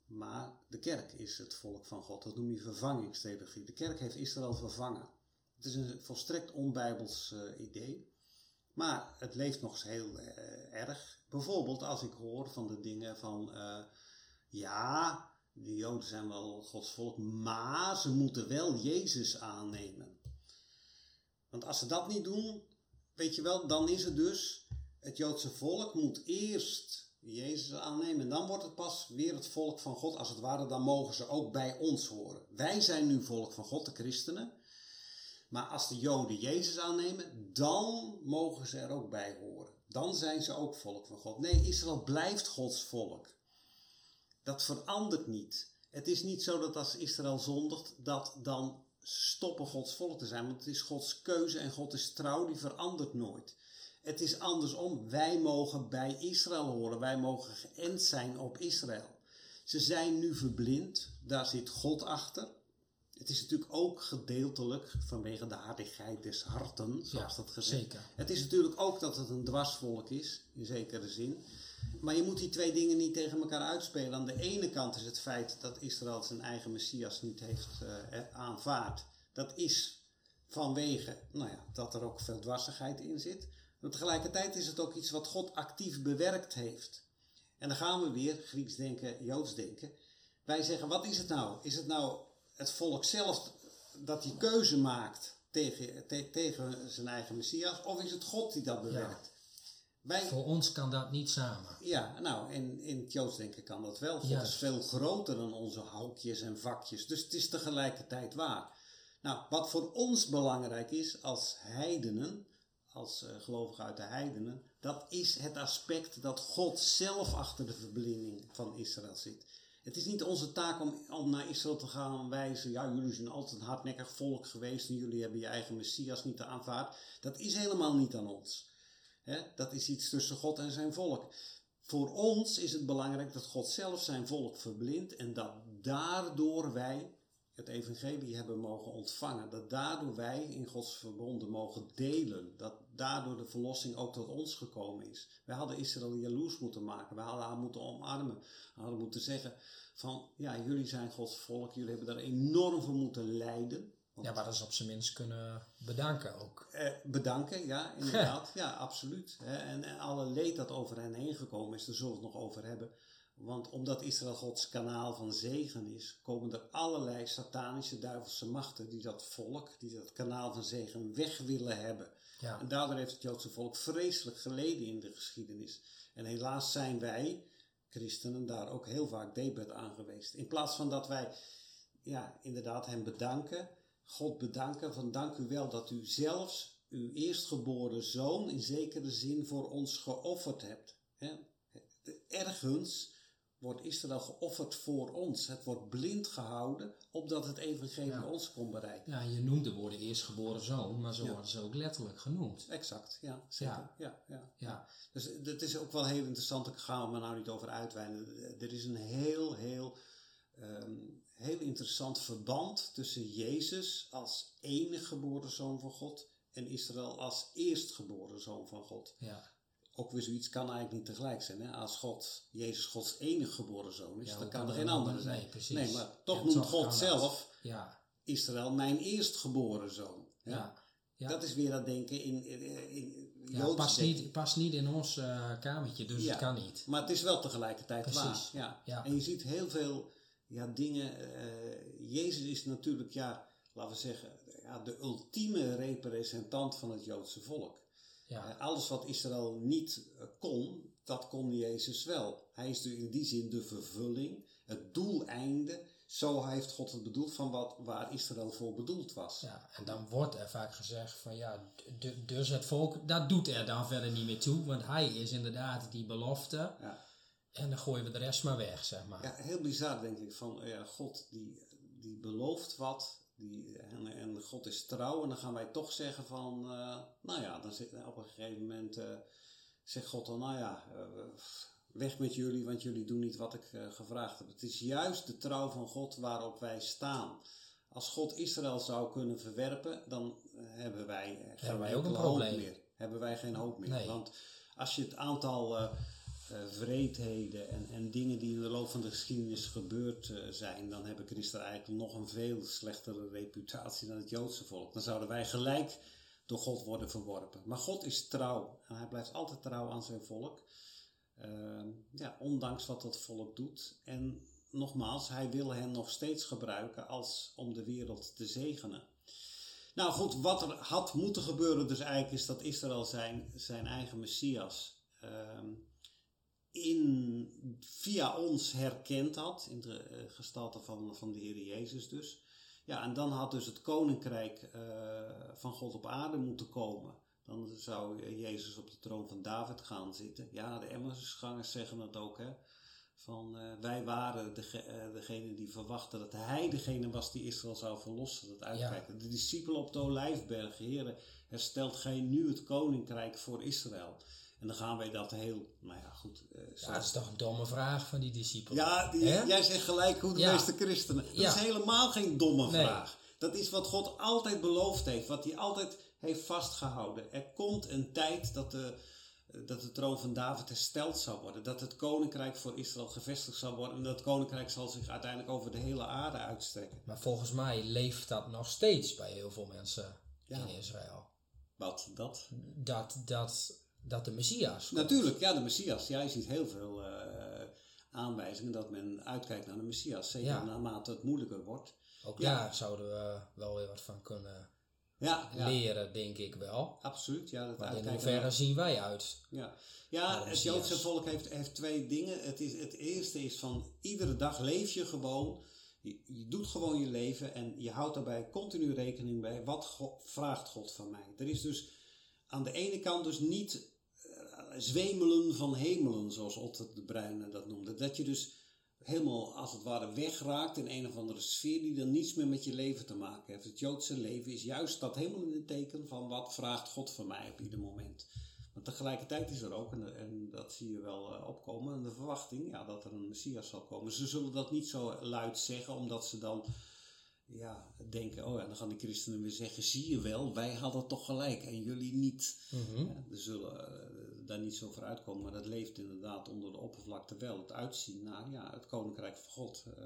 maar de kerk is het volk van God, dat noem je vervangingstheologie. De kerk heeft Israël vervangen. Het is een volstrekt onbijbels uh, idee. Maar het leeft nog heel uh, erg. Bijvoorbeeld als ik hoor van de dingen van, uh, ja, de Joden zijn wel Gods volk, maar ze moeten wel Jezus aannemen. Want als ze dat niet doen, weet je wel, dan is het dus, het Joodse volk moet eerst Jezus aannemen. En dan wordt het pas weer het volk van God. Als het ware, dan mogen ze ook bij ons horen. Wij zijn nu volk van God, de christenen. Maar als de Joden Jezus aannemen, dan mogen ze er ook bij horen. Dan zijn ze ook volk van God. Nee, Israël blijft Gods volk. Dat verandert niet. Het is niet zo dat als Israël zondigt, dat dan stoppen Gods volk te zijn. Want het is Gods keuze en God is trouw, die verandert nooit. Het is andersom. Wij mogen bij Israël horen. Wij mogen geënt zijn op Israël. Ze zijn nu verblind. Daar zit God achter. Het is natuurlijk ook gedeeltelijk vanwege de hardigheid des harten, zoals dat gezegd. Zeker. Het is natuurlijk ook dat het een dwarsvolk is, in zekere zin. Maar je moet die twee dingen niet tegen elkaar uitspelen. Aan de ene kant is het feit dat Israël zijn eigen Messias niet heeft uh, aanvaard. Dat is vanwege nou ja, dat er ook veel dwarsigheid in zit. Maar tegelijkertijd is het ook iets wat God actief bewerkt heeft. En dan gaan we weer, Grieks denken, Joods denken. Wij zeggen, wat is het nou? Is het nou het volk zelf dat die keuze maakt tegen, tegen zijn eigen Messias? Of is het God die dat bewerkt? Wij, Voor ons kan dat niet samen. Ja, nou, in, in het Joods denken kan dat wel. God is veel groter dan onze houkjes en vakjes. Dus het is tegelijkertijd waar. Nou, wat voor ons belangrijk is als heidenen, als uh, gelovigen uit de heidenen, dat is het aspect dat God zelf achter de verblinding van Israël zit. Het is niet onze taak om, om naar Israël te gaan wijzen. Ja, jullie zijn altijd een hardnekkig volk geweest en jullie hebben je eigen Messias niet aanvaard. Dat is helemaal niet aan ons. dat is iets tussen God en zijn volk. Voor ons is het belangrijk dat God zelf zijn volk verblindt en dat daardoor wij het evangelie hebben mogen ontvangen. Dat daardoor wij in Gods verbonden mogen delen. Dat daardoor de verlossing ook tot ons gekomen is. Wij hadden Israël jaloers moeten maken. Wij hadden haar moeten omarmen. We hadden moeten zeggen van, ja, jullie zijn Gods volk. Jullie hebben daar enorm voor moeten lijden. ja, maar dat is op zijn minst kunnen bedanken ook. Eh, bedanken, ja, inderdaad. [LAUGHS] ja, absoluut. En, en alle leed dat over hen heen gekomen is, daar zullen we het nog over hebben. Want omdat Israël Gods kanaal van zegen is, komen er allerlei satanische duivelse machten die dat volk, die dat kanaal van zegen weg willen hebben. Ja. En daardoor heeft het Joodse volk vreselijk geleden in de geschiedenis. En helaas zijn wij, christenen, daar ook heel vaak debet aan geweest. In plaats van dat wij, ja, inderdaad hem bedanken, God bedanken, van dank u wel dat u zelfs uw eerstgeboren zoon in zekere zin voor ons geofferd hebt. Hè? Ergens wordt Israël geofferd voor ons. Het wordt blind gehouden, opdat het evangelie Ja. ons kon bereiken. Ja, je noemt de woorden eerstgeboren zoon, maar zo Ja. worden ze ook letterlijk genoemd. Exact, ja, zeker. Ja. Ja. Ja. Dus dat is ook wel heel interessant. Ik ga er maar nou niet over uitweiden. Er is een heel, heel, ehm, heel interessant verband tussen Jezus als enige geboren zoon van God en Israël als eerstgeboren zoon van God. Ja. Ook weer zoiets kan eigenlijk niet tegelijk zijn. Hè? Als God, Jezus Gods enige geboren zoon is, Ja, dan kan er geen een andere zijn. nee, maar toch noemt toch God zelf Ja. Israël mijn eerstgeboren zoon. hè? Ja. Ja. Dat is weer dat denken in, in, in Ja, past, niet, past niet in ons eh, kamertje, dus Ja. het kan niet. Maar het is wel tegelijkertijd Precies. waar. Ja. Ja. En je ziet heel veel ja, dingen. eh, Jezus is natuurlijk, ja, laten we zeggen, ja, de ultieme representant van het Joodse volk. Ja. Eh, alles wat Israël niet eh, kon, dat kon Jezus wel. Hij is dus in die zin de vervulling, het doeleinde. Zo heeft God het bedoeld van wat, waar Israël voor bedoeld was. Ja, en dan wordt er vaak gezegd van ja, dus het volk, dat doet er dan verder niet meer toe, want hij is inderdaad die belofte Ja. en dan gooien we de rest maar weg, zeg maar. Ja, heel bizar denk ik. Van ja, God die, die belooft wat. Die, en, en God is trouw. En dan gaan wij toch zeggen van. eh, nou ja, dan zit, op een gegeven moment eh, zegt God dan. Nou ja, eh, weg met jullie, want jullie doen niet wat ik gevraagd heb. Het is juist de trouw van God waarop wij staan. Als God Israël zou kunnen verwerpen, dan hebben wij, geen wij ook een probleem. meer. Hebben wij geen hoop meer. Nee. Want als je het aantal vreedheden en, en dingen die in de loop van de geschiedenis gebeurd eh, zijn, dan hebben christenen eigenlijk nog een veel slechtere reputatie dan het Joodse volk. Dan zouden wij gelijk door God worden verworpen. Maar God is trouw en hij blijft altijd trouw aan zijn volk. Ehm, ja, ondanks wat dat volk doet. En nogmaals, hij wil hen nog steeds gebruiken als om de wereld te zegenen. Nou goed, wat er had moeten gebeuren dus eigenlijk is dat Israël zijn, zijn eigen Messias ehm, in, via ons herkend had, in de eh, gestalte van, van de Heer Jezus dus. Ja, en dan had dus het koninkrijk eh, van God op aarde moeten komen. Dan zou Jezus op de troon van David gaan zitten. Ja, de Emmausgangers zeggen dat ook, hè. Van, eh, wij waren dege, eh, degene die verwachten dat hij degene was die Israël zou verlossen, dat uitkijken. De discipelen op de Olijfberg, heren, herstelt gij nu het koninkrijk voor Israël? En dan gaan wij dat heel, nou ja, goed. zo- Ja, dat is toch een domme vraag van die discipelen. ja, die- jij zegt gelijk hoe de Ja. meeste christenen. Dat Ja. is helemaal geen domme Nee. vraag. Dat is wat God altijd beloofd heeft, wat hij altijd heeft vastgehouden. Er komt een tijd dat de, dat de troon van David hersteld zal worden. Dat het koninkrijk voor Israël gevestigd zal worden. En dat koninkrijk zal zich uiteindelijk over de hele aarde uitstrekken. Maar volgens mij leeft dat nog steeds bij heel veel mensen Ja. in Israël. Wat dat? Dat, dat, dat de Messias komt. Natuurlijk, ja, de Messias. Jij ziet heel veel eh, aanwijzingen dat men uitkijkt naar de Messias. Zeker Ja. naarmate het moeilijker wordt. Ook Ja. daar zouden we wel weer wat van kunnen Ja, leren, denk ik wel. absoluut. Ja, dat Maar in hoeverre naar- zien wij uit? Ja, ja het. Joodse volk heeft, heeft twee dingen. Het, is, het eerste is van iedere dag leef je gewoon. Je, je doet gewoon je leven en je houdt daarbij continu rekening bij. Wat God, vraagt God van mij? Er is dus aan de ene kant dus niet zwemelen van hemelen, zoals Otter de Bruin dat noemde. Dat je dus helemaal als het ware wegraakt in een of andere sfeer die dan niets meer met je leven te maken heeft. Het Joodse leven is juist dat helemaal in het teken van wat vraagt God van mij op ieder moment. Maar tegelijkertijd is er ook, en, en dat zie je wel eh, opkomen, de verwachting ja, dat er een Messias zal komen. Ze zullen dat niet zo luid zeggen, omdat ze dan ja, denken, oh ja, dan gaan de christenen weer zeggen, zie je wel, wij hadden toch gelijk en jullie niet. Mhm. Ja, er zullen eh, daar niet zo voor uitkomen, maar dat leeft inderdaad onder de oppervlakte wel. Het uitzien naar ja, het koninkrijk van God, eh,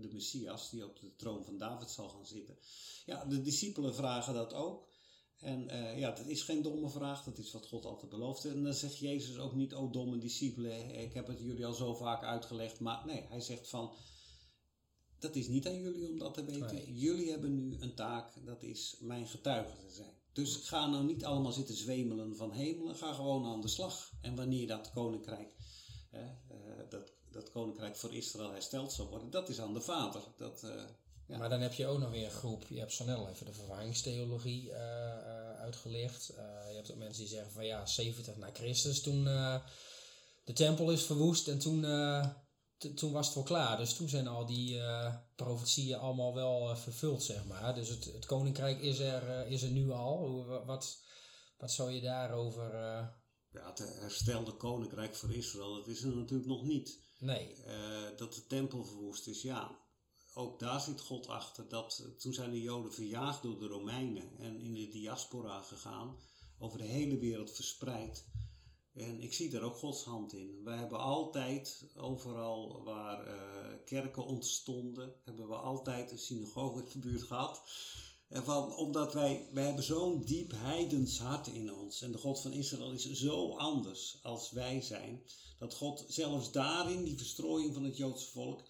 de Messias die op de troon van David zal gaan zitten. Ja, de discipelen vragen dat ook. En eh, ja, dat is geen domme vraag, dat is wat God altijd beloofde. En dan zegt Jezus ook niet, oh domme discipelen, ik heb het jullie al zo vaak uitgelegd. Maar nee, hij zegt van, dat is niet aan jullie om dat te weten. Nee. Jullie hebben nu een taak, dat is mijn getuige te zijn. Dus ga nou niet allemaal zitten zwemelen van hemelen, ga gewoon aan de slag. En wanneer dat koninkrijk, uh, dat, dat koninkrijk voor Israël hersteld zal worden, dat is aan de Vader. Dat, uh, ja. Maar dan heb je ook nog weer een groep, je hebt al even de verwarringstheologie uh, uitgelegd. je hebt ook mensen die zeggen van ja, 70 na Christus, toen de tempel is verwoest en toen toen was het wel klaar. Dus toen zijn al die uh, profetieën allemaal wel uh, vervuld, zeg maar. Dus het, het koninkrijk is er, uh, is er nu al. Wat, wat zou je daarover... Ja, het herstelde koninkrijk voor Israël, dat is er natuurlijk nog niet. Nee. dat de tempel verwoest is, ja. Ook daar zit God achter. Dat, toen zijn de Joden verjaagd door de Romeinen en in de diaspora gegaan. Over de hele wereld verspreid. En ik zie daar ook Gods hand in. Wij hebben altijd, overal waar uh, kerken ontstonden, hebben we altijd een synagoge in de buurt gehad. En van, omdat wij, wij hebben zo'n diep heidens hart in ons. En de God van Israël is zo anders als wij zijn. Dat God zelfs daarin, die verstrooiing van het Joodse volk,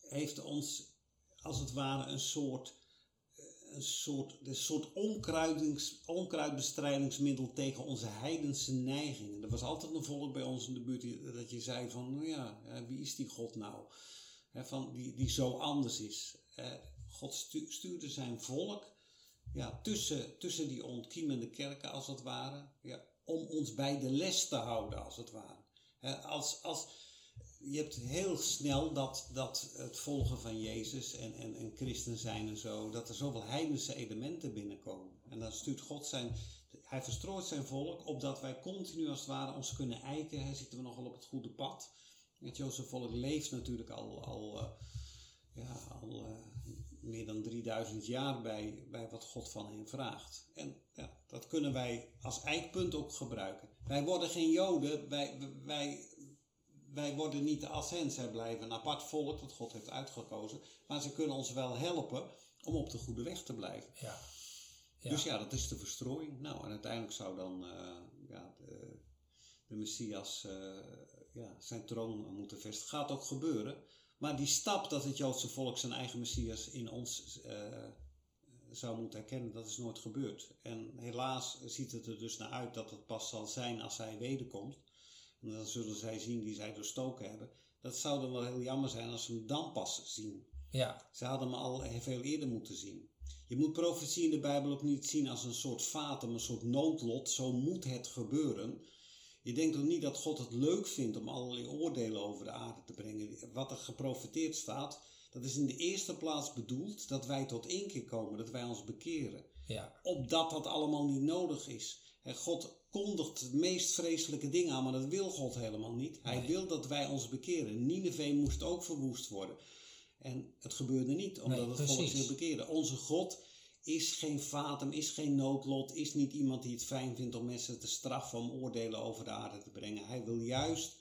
heeft ons als het ware een soort een soort, een soort onkruidbestrijdingsmiddel tegen onze heidense neigingen. Er was altijd een volk bij ons in de buurt dat je zei van, nou ja, wie is die God nou? van, die, die zo anders is. God stuurde zijn volk ja, tussen, tussen die ontkiemende kerken als het ware, ja, om ons bij de les te houden als het ware. als, als, je hebt heel snel dat, dat het volgen van Jezus en, en, en christen zijn en zo, dat er zoveel heidense elementen binnenkomen. En dan stuurt God zijn, hij verstrooit zijn volk, opdat wij continu als het ware ons kunnen eiken. Hij zitten we nogal op het goede pad. Het Joodse volk leeft natuurlijk al, al, uh, ja, al uh, meer dan 3000 jaar bij, bij wat God van hen vraagt. En ja, dat kunnen wij als eikpunt ook gebruiken. Wij worden geen Joden, wij, wij wij worden niet de ascens, zij blijven een apart volk dat God heeft uitgekozen. Maar ze kunnen ons wel helpen om op de goede weg te blijven. Ja. ja. Dus ja, dat is de verstrooiing. Nou, en uiteindelijk zou dan uh, ja, de, de Messias uh, ja, zijn troon moeten vestigen. Gaat ook gebeuren. Maar die stap dat het Joodse volk zijn eigen Messias in ons uh, zou moeten herkennen, dat is nooit gebeurd. En helaas ziet het er dus naar uit dat het pas zal zijn als hij wederkomt. En dan zullen zij zien die zij doorstoken hebben. Dat zou dan wel heel jammer zijn als ze hem dan pas zien. Ja. Ze hadden hem al veel eerder moeten zien. Je moet profetie in de Bijbel ook niet zien als een soort fatum, een soort noodlot. Zo moet het gebeuren. Je denkt ook niet dat God het leuk vindt om allerlei oordelen over de aarde te brengen. Wat er geprofeteerd staat, dat is in de eerste plaats bedoeld dat wij tot inkeer komen, dat wij ons bekeren. Ja. Opdat dat allemaal niet nodig is. God kondigt de meest vreselijke dingen aan, maar dat wil God helemaal niet. Hij wil dat wij ons bekeren. Nineveh moest ook verwoest worden. En het gebeurde niet, omdat het volk zich bekeerde. Onze God is geen fatum, is geen noodlot, is niet iemand die het fijn vindt om mensen te straffen, om oordelen over de aarde te brengen. Hij wil juist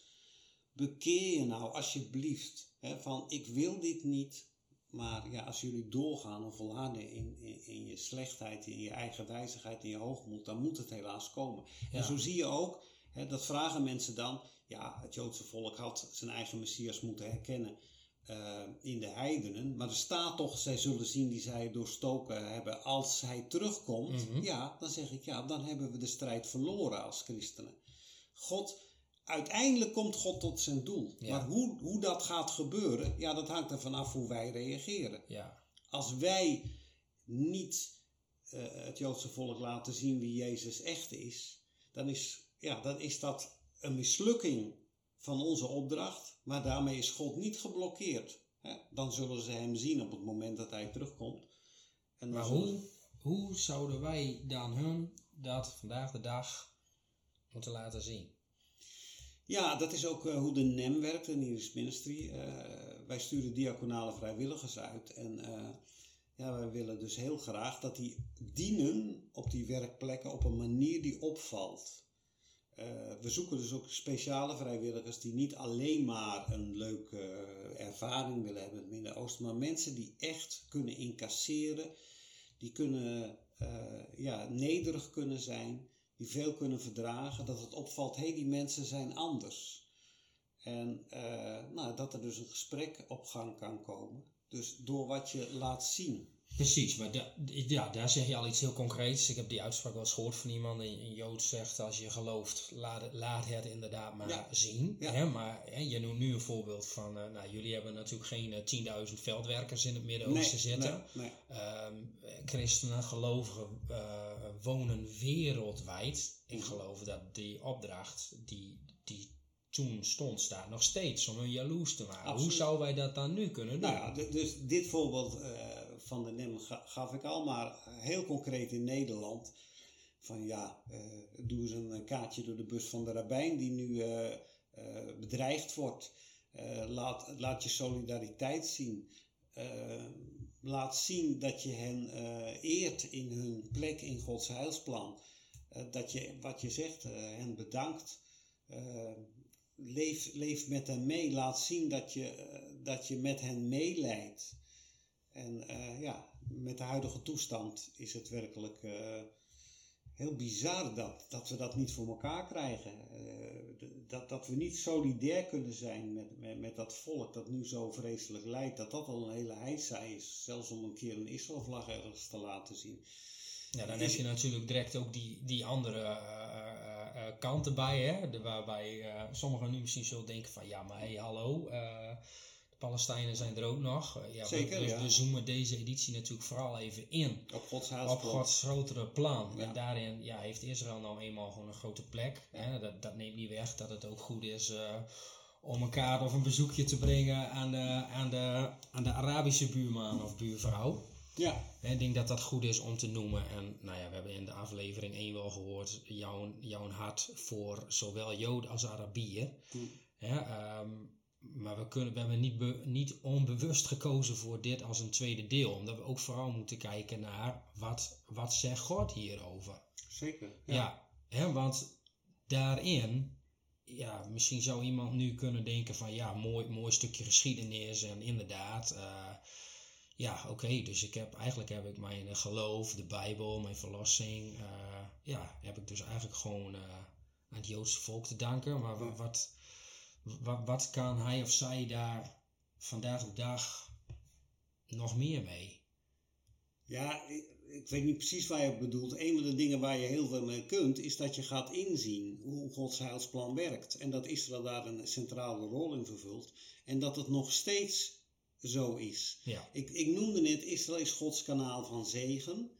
bekeer je nou alsjeblieft. Hè, van ik wil dit niet, maar ja, als jullie doorgaan of volharden in, in, in, je slechtheid, in je eigen wijzigheid, in je hoogmoed, dan moet het helaas komen. En zo zie je ook, hè, dat vragen mensen dan, ja, het Joodse volk had zijn eigen Messias moeten herkennen uh, in de heidenen. Maar er staat toch, zij zullen zien die zij doorstoken hebben als hij terugkomt. Mhm. Ja, dan zeg ik, ja, dan hebben we de strijd verloren als christenen. God uiteindelijk komt God tot zijn doel. Maar hoe, hoe dat gaat gebeuren, ja, dat hangt er vanaf hoe wij reageren. Ja. Als wij niet uh, het Joodse volk laten zien wie Jezus echt is, dan is, ja, dan is dat een mislukking van onze opdracht, maar daarmee is God niet geblokkeerd. Hè? Dan zullen ze hem zien op het moment dat hij terugkomt. En maar hoe, hoe zouden wij dan hun dat vandaag de dag moeten laten zien? Ja, dat is ook uh, hoe de NEM werkt, de News Ministry. Uh, wij sturen diaconale vrijwilligers uit. En uh, ja, wij willen dus heel graag dat die dienen op die werkplekken op een manier die opvalt. we zoeken dus ook speciale vrijwilligers die niet alleen maar een leuke ervaring willen hebben in het Midden-Oosten, maar mensen die echt kunnen incasseren, die kunnen ja, nederig kunnen zijn die veel kunnen verdragen, dat het opvalt, hé, hey, die mensen zijn anders. En uh, nou, dat er dus een gesprek op gang kan komen. Dus door wat je laat zien. Precies, maar da, ja, daar zeg je al iets heel concreets. Ik heb die uitspraak wel eens gehoord van iemand. Een, Jood zegt, als je gelooft, laat, het- laat het inderdaad maar Ja. zien. Ja. Hè? Maar hè, je noemt nu een voorbeeld van, eh, nou, jullie hebben natuurlijk geen eh, 10.000 veldwerkers in het Midden-Oosten zitten. nee, nee. Ehm, christenen, gelovigen eh, wonen wereldwijd. Ik Mhm. geloof dat die opdracht die, die toen stond, staat nog steeds om hun jaloers te maken. Hoe zouden wij dat dan nu kunnen doen? Nou ja, dus dit voorbeeld eh, van de NEM ga- gaf ik al, maar heel concreet in Nederland. Van ja, eh, doe eens een kaartje door de bus van de rabbijn die nu eh, eh, bedreigd wordt. Eh, laat, laat je solidariteit zien. Eh, laat zien dat je hen eh, eert in hun plek in Gods heilsplan. Eh, dat je, wat je zegt, eh, hen bedankt. Eh, leef, leef met hen mee. Laat zien dat je, eh, dat je met hen meeleidt. En eh, ja, met de huidige toestand is het werkelijk eh, heel bizar dat, dat we dat niet voor elkaar krijgen. Eh, dat, dat we niet solidair kunnen zijn met, met, dat volk dat nu zo vreselijk lijdt. Dat dat al een hele heisa is. Zelfs om een keer een Israëlvlag ergens te laten zien. Ja, dan heb je natuurlijk direct ook die, die andere eh, eh, kanten bij, hè? De, waarbij sommigen nu misschien zullen denken van ja, maar hey, hallo, Palestijnen zijn er ook nog. Eh, ja, Zeker, we, ja. we zoomen deze editie natuurlijk vooral even in Op Gods op. Gods grotere plan. Ja. En daarin ja, heeft Israël nou eenmaal gewoon een grote plek. Hè? Dat, dat neemt niet weg dat het ook goed is eh, om een kaart of een bezoekje te brengen aan de, aan de, aan de Arabische buurman of buurvrouw. Ja, Hè, Ik denk dat dat goed is om te noemen. En nou ja, we hebben in de aflevering 1 wel gehoord, jouw, jouw hart voor zowel Joden als Arabieren. Hm. Hè, ehm, maar we, kunnen, we hebben niet, be- niet onbewust gekozen voor dit als een tweede deel. Omdat we ook vooral moeten kijken naar wat, wat zegt God hierover. zeker. Ja, hè, want daarin, ja, misschien zou iemand nu kunnen denken van ja, mooi, mooi stukje geschiedenis en inderdaad, eh, ja, oké, dus ik heb, eigenlijk heb ik mijn geloof, de Bijbel, mijn verlossing, eh, ja, heb ik dus eigenlijk gewoon eh, aan het Joodse volk te danken. Maar wa- Ja. wat, wat, wat kan hij of zij daar vandaag de dag nog meer mee? Ja, ik, ik weet niet precies waar je het bedoelt. Een van de dingen waar je heel veel mee kunt, is dat je gaat inzien hoe Gods heilsplan werkt. En dat Israël daar een centrale rol in vervult. En dat het nog steeds zo is. Ja, Ik, ik noemde net, Israël is Gods kanaal van zegen.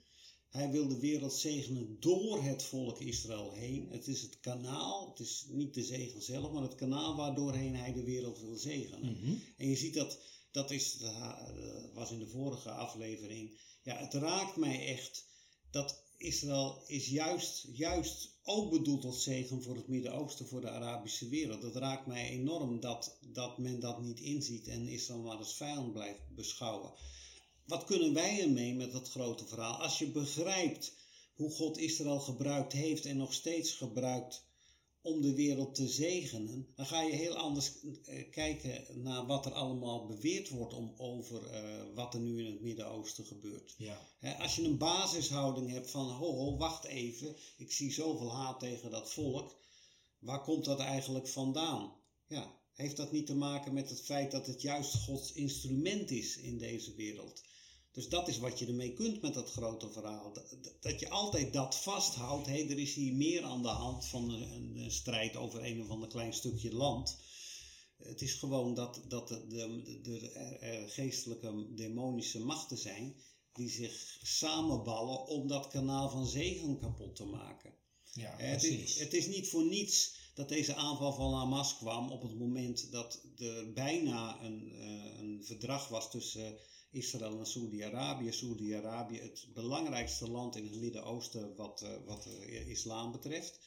Hij wil de wereld zegenen door het volk Israël heen. Het is het kanaal, het is niet de zegen zelf, maar het kanaal waardoorheen hij de wereld wil zegenen. Mhm. En je ziet dat, dat is, dat was in de vorige aflevering. Ja, het raakt mij echt dat Israël is juist, juist ook bedoeld als zegen voor het Midden-Oosten, voor de Arabische wereld. Dat raakt mij enorm dat, dat men dat niet inziet en Israël maar als vijand blijft beschouwen. Wat kunnen wij ermee met dat grote verhaal? Als je begrijpt hoe God Israël gebruikt heeft en nog steeds gebruikt om de wereld te zegenen, dan ga je heel anders eh, kijken naar wat er allemaal beweerd wordt om, over eh, wat er nu in het Midden-Oosten gebeurt. ja, als je een basishouding hebt van, ho, ho, wacht even, ik zie zoveel haat tegen dat volk, waar komt dat eigenlijk vandaan? Ja, heeft dat niet te maken met het feit dat het juist Gods instrument is in deze wereld? Dus dat is wat je ermee kunt met dat grote verhaal. Dat, dat je altijd dat vasthoudt. Hé, er is hier meer aan de hand van een, een strijd over een of ander klein stukje land. Het is gewoon dat, dat de, de, de, er- geestelijke demonische machten zijn die zich samenballen om dat kanaal van zegen kapot te maken. ja, Het precies. is, het is niet voor niets dat deze aanval van Hamas kwam op het moment dat er bijna een, eh, een verdrag was tussen Israël en Saoedi-Arabië. Saoedi-Arabië, het belangrijkste land in het Midden-Oosten wat, eh, wat de islam betreft.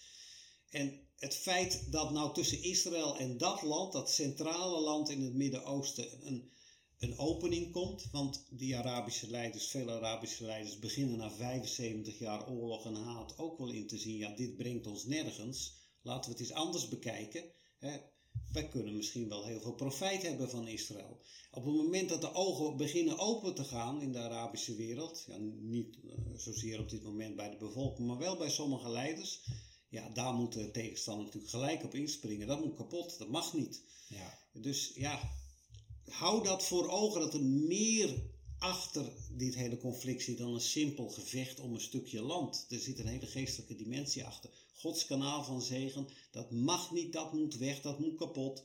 En het feit dat nou tussen Israël en dat land, dat centrale land in het Midden-Oosten, een, een opening komt. Want die Arabische leiders, veel Arabische leiders, beginnen na 75 jaar oorlog en haat ook wel in te zien. Ja, dit brengt ons nergens. Laten we het eens anders bekijken. Hè. Wij kunnen misschien wel heel veel profijt hebben van Israël. Op het moment dat de ogen beginnen open te gaan in de Arabische wereld, ja, niet eh, zozeer op dit moment bij de bevolking, maar wel bij sommige leiders, ja, daar moet de tegenstander natuurlijk gelijk op inspringen. Dat moet kapot, dat mag niet. ja. Dus ja, hou dat voor ogen dat er meer achter dit hele conflict dan een simpel gevecht om een stukje land. Er zit een hele geestelijke dimensie achter. Gods kanaal van zegen, dat mag niet, dat moet weg, dat moet kapot.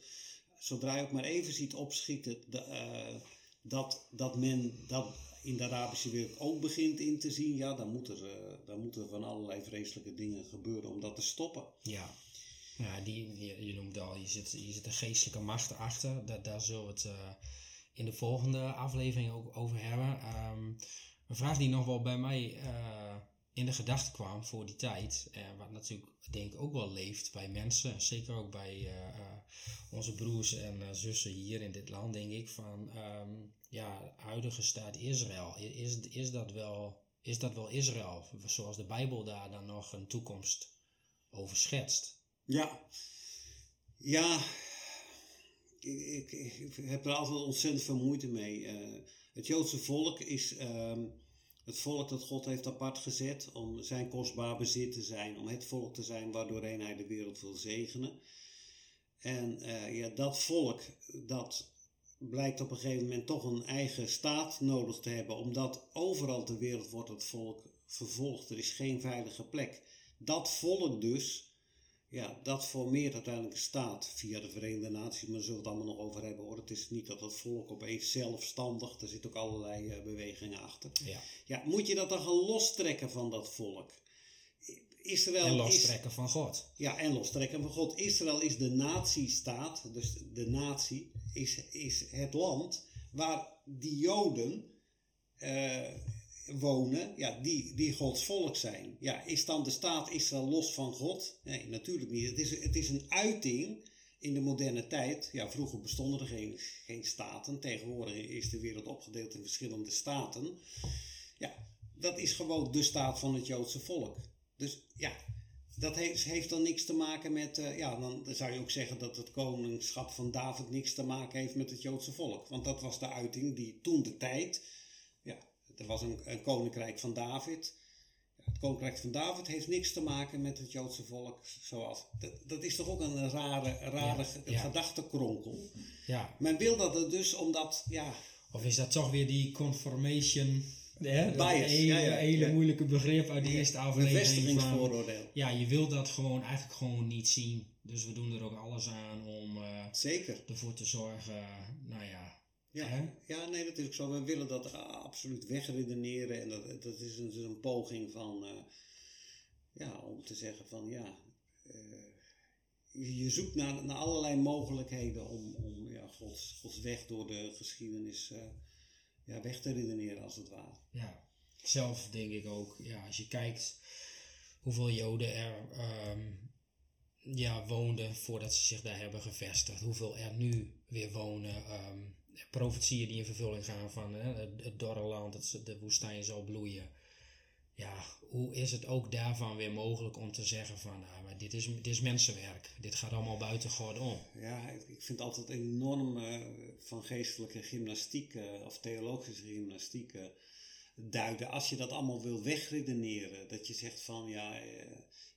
Zodra je ook maar even ziet opschieten uh, dat, dat men dat in de Arabische wereld ook begint in te zien, ja, dan, moet er, uh, dan moeten van allerlei vreselijke dingen gebeuren om dat te stoppen. Ja, ja die, je, noemt al, je zit, je zit een geestelijke macht achter. Daar, daar zullen we het uh, in de volgende aflevering ook over hebben. Um, een vraag die nog wel bij mij uh, in de gedachte kwam voor die tijd, uh, wat natuurlijk denk ik ook wel leeft bij mensen, zeker ook bij onze broers en zussen hier in dit land, denk ik, van um, ja, huidige staat Israël, is, is, dat wel, is dat wel Israël, zoals de Bijbel daar dan nog een toekomst over schetst? Ja, ja, ik, heb er altijd ontzettend veel moeite mee. Uh, het Joodse volk is uh, het volk dat God heeft apart gezet om zijn kostbaar bezit te zijn, om het volk te zijn waardoorheen hij de wereld wil zegenen. En uh, ja, dat volk, dat blijkt op een gegeven moment toch een eigen staat nodig te hebben, omdat overal ter wereld wordt het volk vervolgd. Er is geen veilige plek. Dat volk dus ja, dat formeert uiteindelijk een staat via de Verenigde Naties, maar daar zullen we het allemaal nog over hebben hoor. Het is niet dat het volk opeens zelfstandig, er zitten ook allerlei uh, bewegingen achter. Ja. ja, moet je dat dan gaan lostrekken van dat volk? Israël en lostrekken is, van God. Ja, en lostrekken van God. Israël is de natiestaat, dus de natie is, is het land waar die Joden uh, wonen, ja, die, die Gods volk zijn. Ja, is dan de staat Israël los van God? Nee, natuurlijk niet. Het is, het is een uiting in de moderne tijd. Ja, vroeger bestonden er geen, geen staten. Tegenwoordig is de wereld opgedeeld in verschillende staten. Ja, dat is gewoon de staat van het Joodse volk. Dus ja, dat heeft, heeft dan niks te maken met, uh, ja, dan zou je ook zeggen dat het koningschap van David niks te maken heeft met het Joodse volk. Want dat was de uiting die toen de tijd er was een, een koninkrijk van David. Het koninkrijk van David heeft niks te maken met het Joodse volk. Zoals, dat, dat is toch ook een rare, rare ja, gedachtekronkel. Ja. Men wil dat er dus omdat, ja... Of is dat toch weer die conformation... Hè? Dat Bias. Hele, ja, hele moeilijke begrip uit de eerste aflevering. Van, ja, je wil dat gewoon eigenlijk gewoon niet zien. Dus we doen er ook alles aan om uh, Zeker. ervoor te zorgen, nou ja, ja, ja, nee, dat is ook zo. We willen dat absoluut wegredeneren. En dat, dat is een, een poging van, uh, ja, om te zeggen van, ja, uh, je, zoekt naar, naar allerlei mogelijkheden om, om ja, Gods, Gods weg door de geschiedenis uh, ja, weg te redeneren, als het ware. Ja, zelf denk ik ook, ja, als je kijkt hoeveel Joden er um, ja, woonden voordat ze zich daar hebben gevestigd, hoeveel er nu weer wonen. Um, profetieën die in vervulling gaan van hè, het, dorre land, het, de woestijn zal bloeien. Ja, hoe is het ook daarvan weer mogelijk om te zeggen van, nou, maar dit, is, dit is mensenwerk. Dit gaat allemaal buiten God om. Ja, ik vind altijd enorm uh, van geestelijke gymnastiek uh, of theologische gymnastiek uh, duiden. Als je dat allemaal wil wegredeneren, dat je zegt van, ja,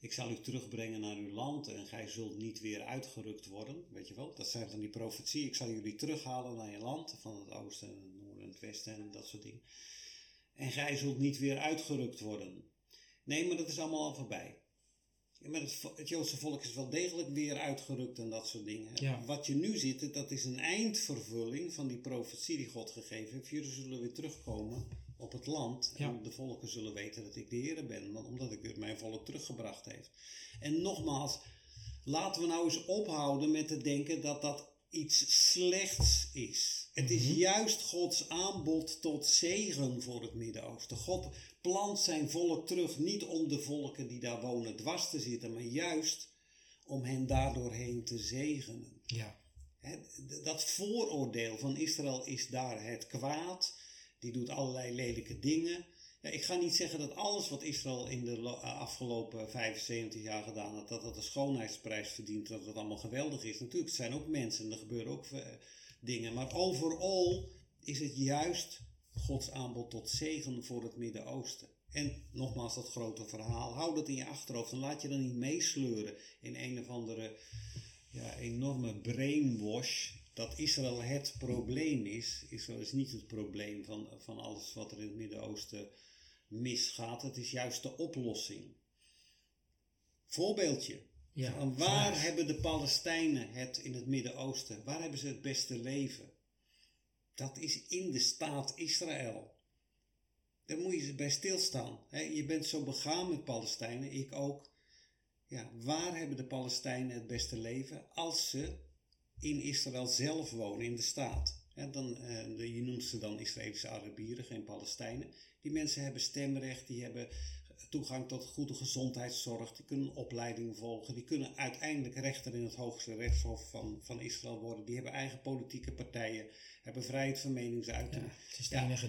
ik zal u terugbrengen naar uw land en gij zult niet weer uitgerukt worden. Weet je wel, dat zijn van die profetie. Ik zal jullie terughalen naar je land, van het oosten en het noorden en het westen en dat soort dingen. En gij zult niet weer uitgerukt worden. Nee, maar dat is allemaal al voorbij. maar het, het, Joodse volk is wel degelijk weer uitgerukt en dat soort dingen. Wat je nu ziet, dat is een eindvervulling van die profetie die God gegeven heeft. Jullie zullen weer terugkomen op het land. En de volken zullen weten dat ik de Heer ben, omdat ik mijn volk teruggebracht heeft. En nogmaals, laten we nou eens ophouden met te denken dat dat iets slechts is. Het is mhm. juist Gods aanbod tot zegen voor het Midden-Oosten. God plant zijn volk terug niet om de volken die daar wonen dwars te zitten, maar juist om hen daardoorheen te zegenen. Ja. dat vooroordeel van Israël is daar het kwaad die doet allerlei lelijke dingen. Ja, ik ga niet zeggen dat alles wat Israël in de eh, afgelopen 75 jaar gedaan heeft, dat dat een schoonheidsprijs verdient, dat het allemaal geweldig is. Natuurlijk, het zijn ook mensen en er gebeuren ook eh, dingen. Maar overal is het juist Gods aanbod tot zegen voor het Midden-Oosten. En nogmaals dat grote verhaal, hou dat in je achterhoofd en laat je dan niet meesleuren in een of andere ja, enorme brainwash dat Israël het probleem is. Israël is niet het probleem van, van alles wat er in het Midden-Oosten misgaat. Het is juist de oplossing. Voorbeeldje. Ja, Van waar hebben de Palestijnen het in het Midden-Oosten? Waar hebben ze het beste leven? Dat is in de staat Israël. Daar moet je bij stilstaan. hè. je bent zo begaan met Palestijnen, ik ook. Ja, waar hebben de Palestijnen het beste leven? Als ze in Israël zelf wonen, in de staat. Dan, eh, je noemt ze dan Israëlische Arabieren, geen Palestijnen. Die mensen hebben stemrecht, die hebben toegang tot goede gezondheidszorg, die kunnen opleiding volgen, die kunnen uiteindelijk rechter in het hoogste rechtshof van, van Israël worden. Die hebben eigen politieke partijen, hebben vrijheid van meningsuiting. Ja, het is Ja, enige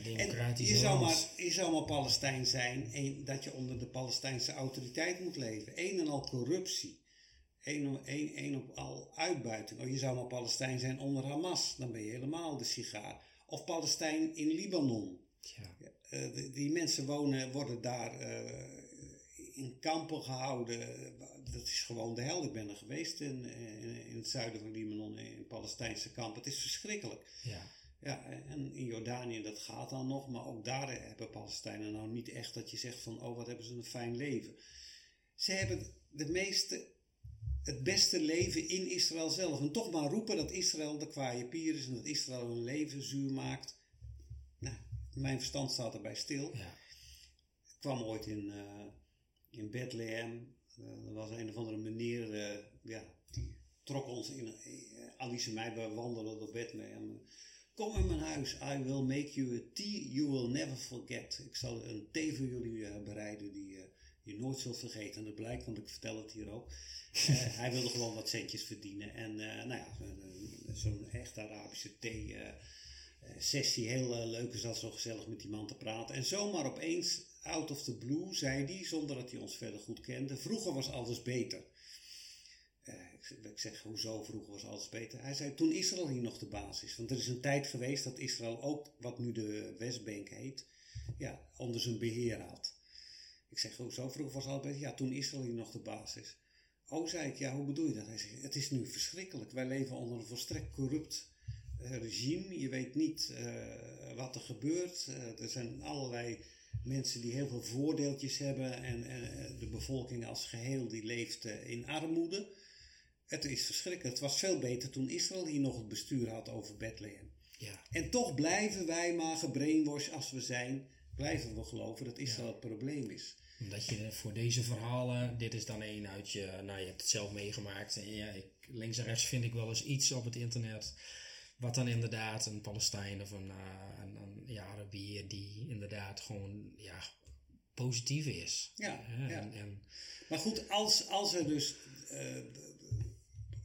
je zou, maar, je zou maar Palestijn zijn en dat je onder de Palestijnse autoriteit moet leven. Een en al corruptie. Een, op- al uitbuiting. Of je zou maar Palestijn zijn onder Hamas. Dan ben je helemaal de sigaar. Of Palestijn in Libanon. Ja. Eh, die, die mensen wonen, worden daar eh, in kampen gehouden. Dat is gewoon de hel. Ik ben er geweest in, in, in het zuiden van Libanon, in Palestijnse kampen. Het is verschrikkelijk. Ja. Ja, en in Jordanië dat gaat dan nog, maar ook daar hebben Palestijnen nou niet echt dat je zegt van, oh wat hebben ze een fijn leven. Ze hebben de meeste, het beste leven in Israël zelf. En toch maar roepen dat Israël de kwaaie pier is en dat Israël hun leven zuur maakt. Nou, mijn verstand staat erbij stil. Ja. Ik kwam ooit in, eh, in Bethlehem. Eh, er was een of andere meneer, eh, ja, die trok ons in. Alice en mij, we wandelden door Bethlehem. Kom in mijn huis, I will make you a tea you will never forget. Ik zal een thee voor jullie bereiden die je nooit zult vergeten. En dat blijkt, want ik vertel het hier ook. [LAUGHS] Eh, hij wilde gewoon wat centjes verdienen. En eh, nou ja, zo'n- zo'n echt Arabische thee. eh, eh, sessie heel eh, leuk. is al zo gezellig met die man te praten. En zomaar opeens, out of the blue, zei hij, zonder dat hij ons verder goed kende: Vroeger was alles beter. Eh, ik, zeg- ik zeg, hoezo vroeger was alles beter? Hij zei, toen Israël hier nog de baas is. Want er is een tijd geweest dat Israël ook, wat nu de Westbank heet, ja, onder zijn beheer had. Ik zeg, hoezo vroeger was alles beter? Ja, toen Israël hier nog de baas is. Oh, zei ik, ja, hoe bedoel je dat? Hij zegt, het is nu verschrikkelijk. Wij leven onder een volstrekt corrupt eh, regime. Je weet niet eh, wat er gebeurt. Eh, er zijn allerlei mensen die heel veel voordeeltjes hebben. En, en de bevolking als geheel die leeft in armoede. Het is verschrikkelijk. Het was veel beter toen Israël hier nog het bestuur had over Bethlehem. Ja. En toch blijven wij maar gebrainwashed als we zijn. Blijven we geloven dat Israël het probleem is. Omdat je voor deze verhalen, dit is dan één uit je, nou je hebt het zelf meegemaakt. En ja, ik, links en rechts vind ik wel eens iets op het internet. Wat dan inderdaad een Palestijn of een, eh, een, een ja, Arabier die inderdaad gewoon ja, positief is. Ja, ja. En, en, Maar goed, als, als er dus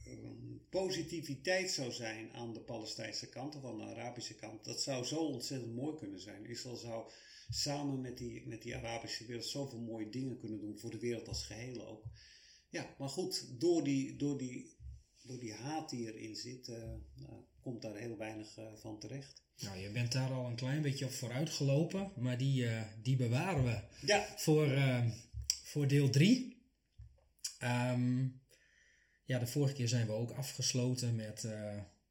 een positiviteit zou zijn aan de Palestijnse kant of aan de Arabische kant, dat zou zo ontzettend mooi kunnen zijn. Israël zou samen met die, met die Arabische wereld zoveel mooie dingen kunnen doen, voor de wereld als geheel ook. Ja, maar goed, door die, door die, door die haat die erin zit, eh, nou, komt daar heel weinig eh, van terecht. nou, je bent daar al een klein beetje op vooruit gelopen, maar die, eh, die bewaren we Ja, voor, voor deel 3. ja, de vorige keer zijn we ook afgesloten met.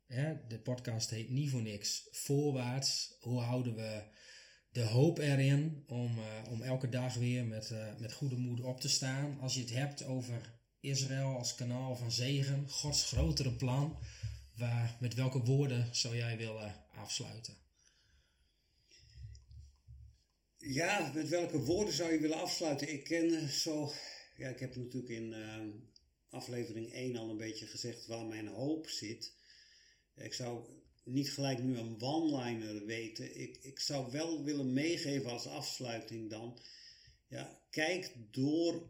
hè, de podcast heet niet voor niks. Voorwaarts. Hoe houden we de hoop erin om, eh, om elke dag weer met, eh, met goede moed op te staan? Als je het hebt over Israël als kanaal van zegen, Gods grotere plan. Waar, met welke woorden zou jij willen afsluiten? Ja, met welke woorden zou je willen afsluiten? Ik ken eh, zo. Ja, ik heb natuurlijk in aflevering 1 al een beetje gezegd waar mijn hoop zit. Ik zou niet gelijk nu een one-liner weten. Ik, ik zou wel willen meegeven als afsluiting dan. Ja, kijk door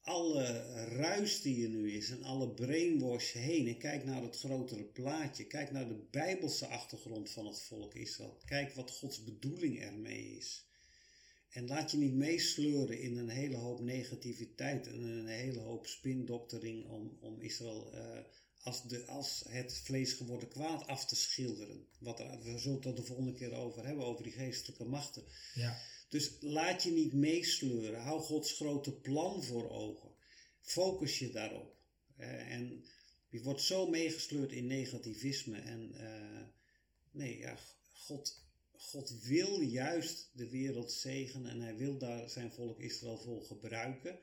alle ruis die er nu is en alle brainwash heen. En kijk naar het grotere plaatje. Kijk naar de bijbelse achtergrond van het volk Israël. Kijk wat Gods bedoeling ermee is. En laat je niet meesleuren in een hele hoop negativiteit en een hele hoop spindoktering om, om Israël eh, als, de, als het vlees geworden kwaad af te schilderen. Wat er, we zullen het er de volgende keer over hebben, over die geestelijke machten. Ja, Dus laat je niet meesleuren. Hou Gods grote plan voor ogen. Focus je daarop. Eh, en je wordt zo meegesleurd in negativisme. En nee, ja, God, God wil juist de wereld zegenen en hij wil daar zijn volk Israël voor gebruiken.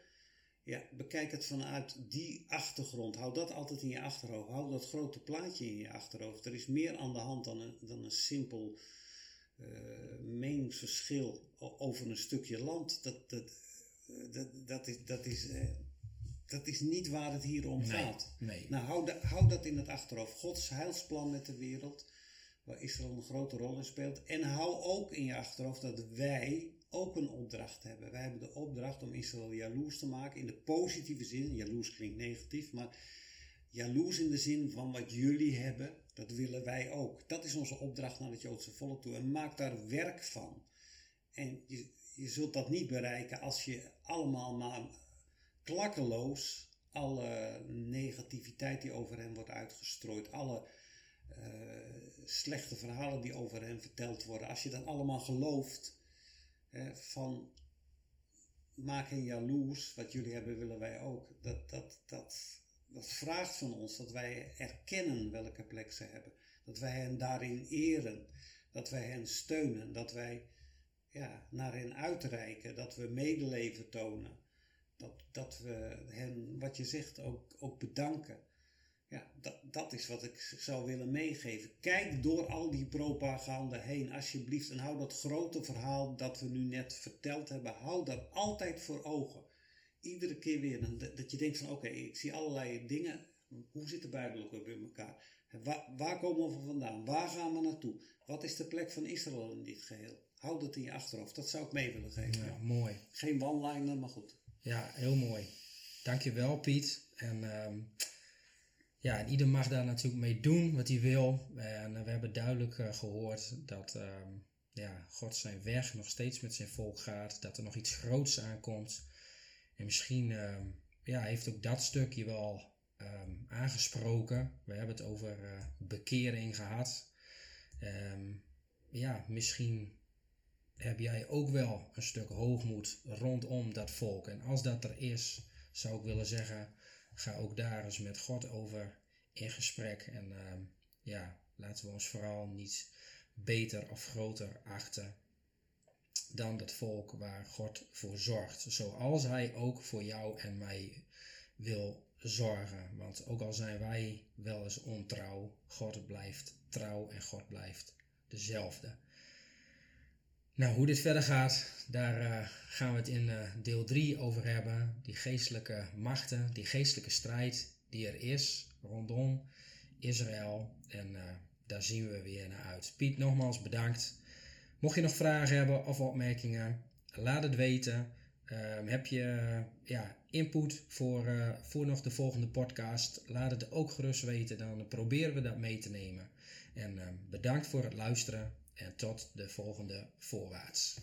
Ja, bekijk het vanuit die achtergrond. Hou dat altijd in je achterhoofd. Hou dat grote plaatje in je achterhoofd. Er is meer aan de hand dan een, dan een simpel uh, meningsverschil over een stukje land. Dat, dat, dat, dat, is, dat, is, uh, dat is niet waar het hier om gaat. Nee. Nou, hou, hou dat in het achterhoofd. Gods heilsplan met de wereld, waar Israël een grote rol in speelt. En hou ook in je achterhoofd dat wij ook een opdracht hebben. Wij hebben de opdracht om Israël jaloers te maken in de positieve zin. Jaloers klinkt negatief, maar jaloers in de zin van wat jullie hebben, dat willen wij ook. Dat is onze opdracht naar het Joodse volk toe. En maak daar werk van. En je, je zult dat niet bereiken als je allemaal maar klakkeloos alle negativiteit die over hen wordt uitgestrooid, alle uh, slechte verhalen die over hen verteld worden, als je dat allemaal gelooft, van maak hen jaloers, wat jullie hebben willen wij ook. Dat, dat, dat, dat vraagt van ons dat wij erkennen welke plek ze hebben. Dat wij hen daarin eren, dat wij hen steunen, dat wij ja, naar hen uitreiken, dat we medeleven tonen. Dat, dat we hen, wat je zegt, ook, ook bedanken. Ja, dat, dat is wat ik zou willen meegeven. Kijk door al die propaganda heen, alsjeblieft. En hou dat grote verhaal dat we nu net verteld hebben, hou dat altijd voor ogen. Iedere keer weer. Dat je denkt van oké, ik zie allerlei dingen. Hoe zit de Bijbel ook weer bij elkaar? Waar, waar komen we vandaan? Waar gaan we naartoe? Wat is de plek van Israël in dit geheel? Hou dat in je achterhoofd. Dat zou ik mee willen geven. Ja, mooi. Geen one-liner, maar goed. Ja, heel mooi. Dankjewel Piet. En... Um ja, en ieder mag daar natuurlijk mee doen wat hij wil. En eh, we hebben duidelijk uh, gehoord dat uh, ja, God zijn weg nog steeds met zijn volk gaat. Dat er nog iets groots aankomt. En misschien uh, ja, heeft ook dat stukje wel ehm, aangesproken. We hebben het over eh, bekering gehad. Ehm, ja, misschien heb jij ook wel een stuk hoogmoed rondom dat volk. En als dat er is, zou ik willen zeggen ga ook daar eens met God over in gesprek. En uh, ja, laten we ons vooral niet beter of groter achten dan dat volk waar God voor zorgt. Zoals Hij ook voor jou en mij wil zorgen. Want ook al zijn wij wel eens ontrouw, God blijft trouw en God blijft dezelfde. Nou, hoe dit verder gaat, daar uh, gaan we het in uh, deel 3 over hebben. Die geestelijke machten, die geestelijke strijd die er is rondom Israël. En uh, daar zien we weer naar uit. Piet, nogmaals bedankt. Mocht je nog vragen hebben of opmerkingen, laat het weten. Ehm, heb je ja, input voor, voor nog de volgende podcast? Laat het ook gerust weten, dan proberen we dat mee te nemen. En bedankt voor het luisteren en tot de volgende voorwaarts.